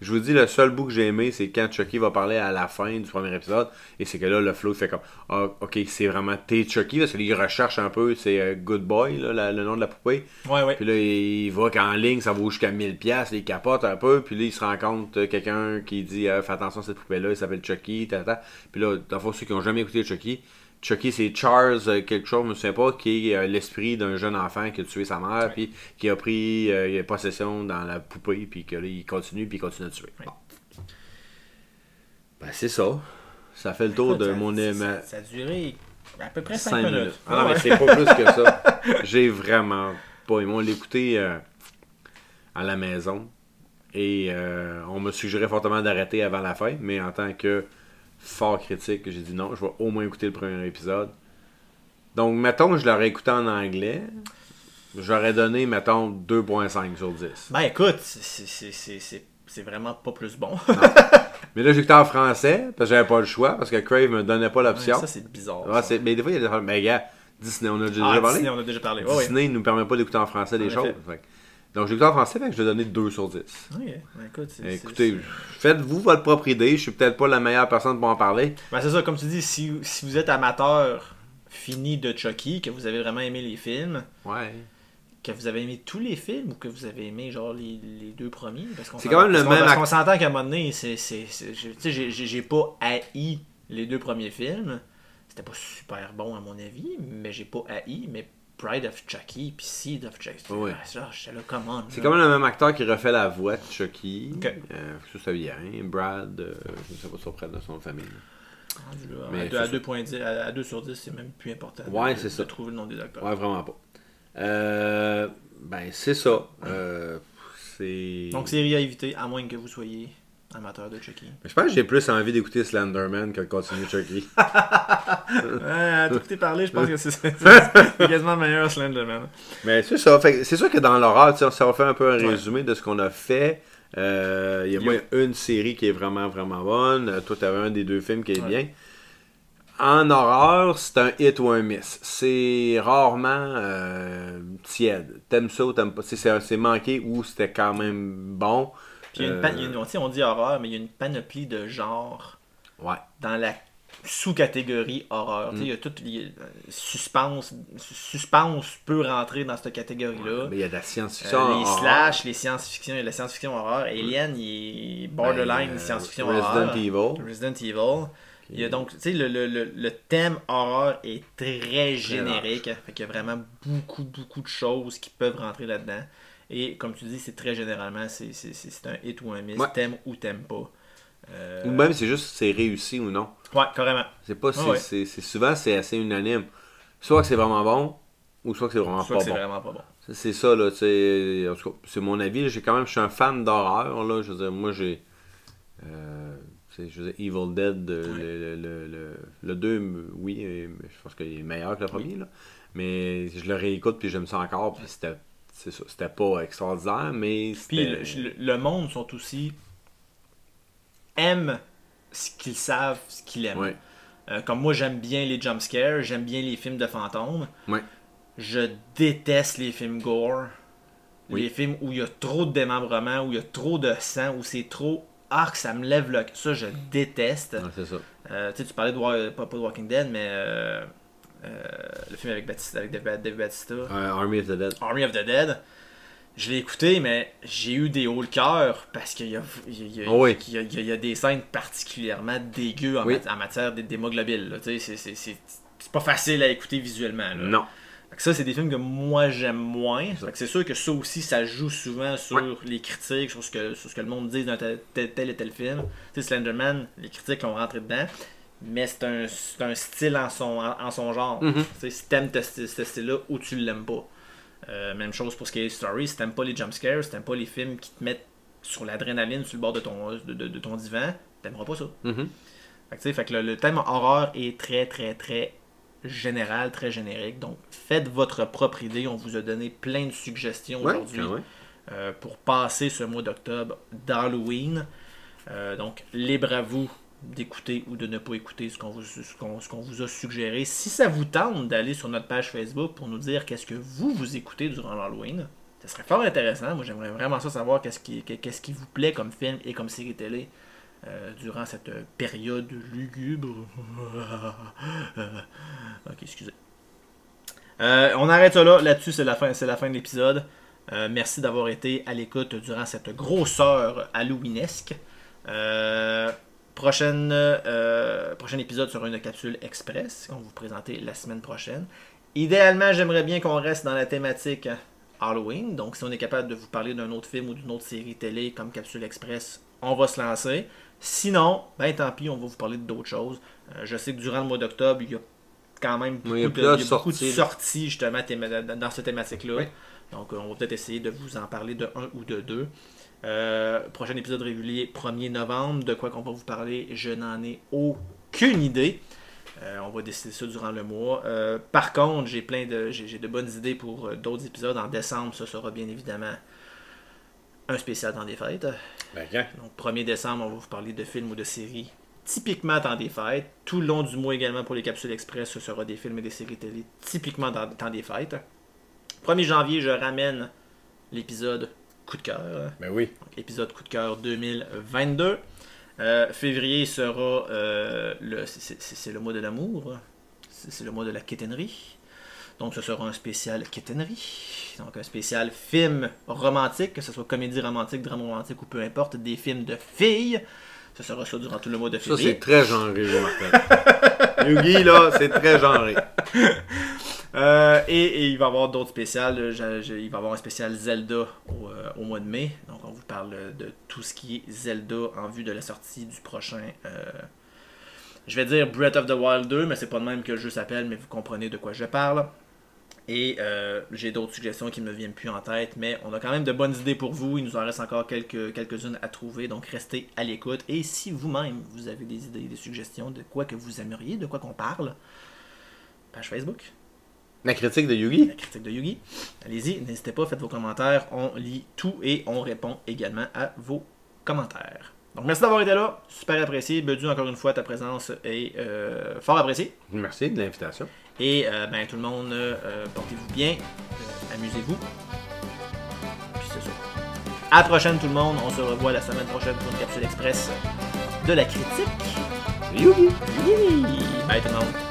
Je vous dis, le seul bout que j'ai aimé, c'est quand Chucky va parler à la fin du premier épisode. Et c'est que là, le flow fait comme Ah, ok, c'est vraiment t'es Chucky. Parce qu'il recherche un peu, c'est euh, Good Boy, là, la- le nom de la poupée. Ouais, ouais. Puis là, il voit qu'en ligne, ça vaut jusqu'à 1000$, piastres, il capote un peu. Puis là, il se rend compte, euh, quelqu'un qui dit euh, Fais attention à cette poupée-là, il s'appelle Chucky, tata. Puis là, dans le fond, ceux qui n'ont jamais écouté Chucky, Chucky, c'est Charles, euh, quelque chose, je me souviens pas, qui est euh, l'esprit d'un jeune enfant qui a tué sa mère, puis qui a pris euh, possession dans la poupée, puis que là, il continue, puis il continue à tuer. Bon. Ben, c'est ça. Ça fait le tour Écoute, de ça- mon ça, ça, ça a duré à peu près 5 5 minutes. minutes. Ah non, Ouais. mais c'est pas plus que ça. [laughs] J'ai vraiment pas. Ils m'ont l'écouté euh, à la maison. Et euh, on me suggérait fortement d'arrêter avant la fin. Mais en tant que fort critique, j'ai dit non, je vais au moins écouter le premier épisode. Donc, mettons que je l'aurais écouté en anglais. J'aurais donné, mettons, 2.5 sur 10. Ben écoute, c'est- vraiment pas plus bon. [laughs] Mais là, j'ai écouté en français, parce que j'avais pas le choix, parce que Crave me donnait pas l'option. ça, c'est bizarre. Ouais, ça. c'est- mais des fois, il y a des. Mais gars, Disney, on a déjà Ah, parlé. Disney, on a déjà parlé. Disney ne nous permet pas d'écouter en français des choses. Fait que- Donc j'ai écouté en français, fait que je vais donner 2 sur 10. Ok, ben écoute, c'est- Écoutez, faites-vous votre propre idée. Je suis peut-être pas la meilleure personne pour en parler. Ben, c'est ça, comme tu dis, si, si vous êtes amateur fini de Chucky, que vous avez vraiment aimé les films, Ouais. que vous avez aimé tous les films ou que vous avez aimé genre les, les deux premiers parce qu'on C'est s'entend- quand même le même parce qu'on s'entend qu'à un moment donné c'est c'est j'ai pas haï les deux premiers films c'était pas super bon à mon avis mais j'ai pas haï mais Pride of Chucky puis Seed of Chucky Oui. ah, là C'est quand même le même acteur qui refait la voix de Chucky. Ok. Euh, ça, ça vient. Brad, euh, je ne sais pas si on prend de son nom de famille. Mais à, c'est deux, à ça. deux points dix- à, à deux sur 10 c'est même plus important Ouais, de, ça. trouver le nom des acteurs Ouais, vraiment pas. Euh, ben, c'est ça. Euh, c'est. donc série à éviter à moins que vous soyez amateur de Chucky Je pense que j'ai plus envie d'écouter Slenderman que de continuer Chucky. [laughs] ouais, t'écouter parler je pense que [laughs] c'est quasiment meilleur Slenderman Mais c'est ça. C'est sûr que dans l'horreur, ça va faire un peu un Ouais. résumé de ce qu'on a fait. Euh, Il y a Yo. moi une série qui est vraiment, vraiment bonne. Euh, Toi, tu avais un des deux films qui est Ouais. bien. En horreur, c'est un hit ou un miss. C'est rarement euh, tiède. T'aimes ça ou t'aimes pas. C'est manqué ou c'était quand même bon. Puis il y a une Euh, pan- il y a une- tu sais, on dit horreur, mais il y a une panoplie de genres Ouais. dans la sous-catégorie horreur. Mm. Il y a tout. il y a, euh, suspense. Suspense peut rentrer dans cette catégorie-là. Mais il y a de la science-fiction. Euh, les slash, les science-fiction, il y a la science-fiction horreur. Alien, il est borderline Ben, euh, science-fiction Resident horreur. Evil. Resident Evil. Il y a donc, tu sais, le, le, le, le thème horreur est très générique. Fait qu'il y a vraiment beaucoup, beaucoup de choses qui peuvent rentrer là-dedans. Et comme tu dis, c'est très généralement, c'est c'est- c'est- c'est un hit ou un miss. Ouais. T'aimes ou t'aimes pas. Euh, Ou même c'est juste c'est réussi ou non. Ouais, carrément. C'est pas c'est, ouais. c'est- c'est- souvent c'est assez unanime. Soit que c'est vraiment bon, ou soit que c'est vraiment Soit pas que c'est bon. vraiment pas bon. C'est- C'est ça, là, cas, c'est mon avis. J'ai quand même, je suis un fan d'horreur, là. Je veux dire, moi, j'ai. Euh, je veux dire, Evil Dead, euh, le, le, le, le 2, m- oui, je pense qu'il est meilleur que le premier, là. Mais je le réécoute, puis j'aime ça encore, puis c'était. C'est ça, c'était pas extraordinaire, mais Puis le, le monde sont aussi. aiment ce qu'ils savent, ce qu'ils aiment. Ouais. Euh, comme moi, j'aime bien les jumpscares, j'aime bien les films de fantômes. Ouais. Je déteste les films gore. Oui. Les films où il y a trop de démembrement, où il y a trop de sang, où c'est trop. Ah, que ça me lève le. Ça, je déteste. Ouais, c'est ça. Euh, tu sais, tu parlais de pas, pas de Walking Dead, mais euh, le film avec, Batista, avec Dave, Dave Batista, Euh, Army of the Dead. Army of the Dead. Je l'ai écouté, mais j'ai eu des hauts le cœur parce qu'il y y, oui. y a- des scènes particulièrement dégueu en, Oui. mat- en matière d'hé- d'hémoglobine. c'est- pas facile à écouter visuellement. là. Non. Fait que ça, c'est des films que moi j'aime moins. C'est sûr que ça aussi, ça joue souvent sur les critiques, sur ce, que, sur ce que le monde dit d'un tel, tel, tel et tel film. Sais, Slenderman, les critiques ont rentré dedans. Mais c'est un, un style en son, en, son genre. Tu sais, si t'aimes ce style- ce style-là ou tu l'aimes pas. Euh, même chose pour Scary Story. Si t'aimes pas les jumpscares, si t'aimes pas les films qui te mettent sur l'adrénaline sur le bord de ton, de, de- de ton divan, t'aimeras pas ça. Fait que, tu sais, fait que le, le thème horreur est très, très, très général, très générique. Donc, faites votre propre idée. On vous a donné plein de suggestions Ouais, aujourd'hui même. euh, pour passer ce mois d'octobre d'Halloween. Euh, donc, libre à vous d'écouter ou de ne pas écouter ce qu'on vous, a suggéré. Si ça vous tente d'aller sur notre page Facebook pour nous dire qu'est-ce que vous vous écoutez durant l'Halloween, ce serait fort intéressant. Moi, j'aimerais vraiment ça savoir qu'est-ce qui, qu'est-ce qui vous plaît comme film et comme série télé euh, durant cette période lugubre. [laughs] ok, excusez. Euh, on arrête ça là. Là-dessus, c'est la fin, c'est la fin de l'épisode. Euh, merci d'avoir été à l'écoute durant cette grosseur halloweenesque. Euh, prochaine, euh, prochain épisode sera une capsule express qu'on va vous présenter la semaine prochaine. Idéalement, j'aimerais bien qu'on reste dans la thématique Halloween. Donc, si on est capable de vous parler d'un autre film ou d'une autre série télé comme capsule express, on va se lancer. Sinon, ben tant pis, on va vous parler d'autres choses. Euh, je sais que durant le mois d'octobre, il y a quand même beaucoup, Oui, de, plusieurs il y a beaucoup de sorties, justement dans cette thématique-là. Oui. Donc, on va peut-être essayer de vous en parler de un ou de deux. Euh, prochain épisode régulier, 1er novembre. De quoi qu'on va vous parler, je n'en ai aucune idée. Euh, on va décider ça durant le mois. Euh, par contre, j'ai plein de j'ai de bonnes idées pour d'autres épisodes. En décembre, ce sera bien évidemment un spécial dans des fêtes. Ben? Donc, 1er décembre, on va vous parler de films ou de séries typiquement dans des fêtes. Tout le long du mois également pour les capsules express, ce sera des films et des séries télé typiquement dans, dans des fêtes. 1er janvier, je ramène l'épisode coup de cœur. Ben oui. Donc, épisode coup de cœur 2022. Euh, février sera euh, le c'est- le mois de l'amour. C'est le mois de la quétainerie. Donc ce sera un spécial quétainerie. Donc un spécial film romantique, que ce soit comédie romantique, drame romantique ou peu importe, des films de filles. Ce sera ça durant tout le mois de Ça, février. c'est très genré, Martin. [laughs] Yugi, là, c'est très genré. [laughs] Euh, et, il va y avoir d'autres spéciales. il va y avoir un spécial Zelda au, euh, au mois de mai. Donc on vous parle de tout ce qui est Zelda en vue de la sortie du prochain. euh, je vais dire Breath of the Wild 2, mais c'est pas de même que le jeu s'appelle, mais vous comprenez de quoi je parle. Et j'ai d'autres suggestions qui me viennent plus en tête, mais on a quand même de bonnes idées pour vous. Il nous en reste encore quelques, quelques-unes à trouver, donc restez à l'écoute. Et si vous-même vous avez des idées, des suggestions de quoi que vous aimeriez, de quoi qu'on parle, page Facebook, La critique de Yugi? la critique de Yugi. Allez-y, n'hésitez pas, faites vos commentaires. On lit tout et on répond également à vos commentaires. Donc merci d'avoir été là, super apprécié. Bedu, encore une fois, ta présence est euh, fort appréciée. Merci de l'invitation. Et euh, ben, tout le monde, euh, portez-vous bien, amusez-vous. Puis c'est ça. À la prochaine tout le monde, on se revoit la semaine prochaine pour une capsule express de la critique. Yugi! Oui! Bye tout le monde.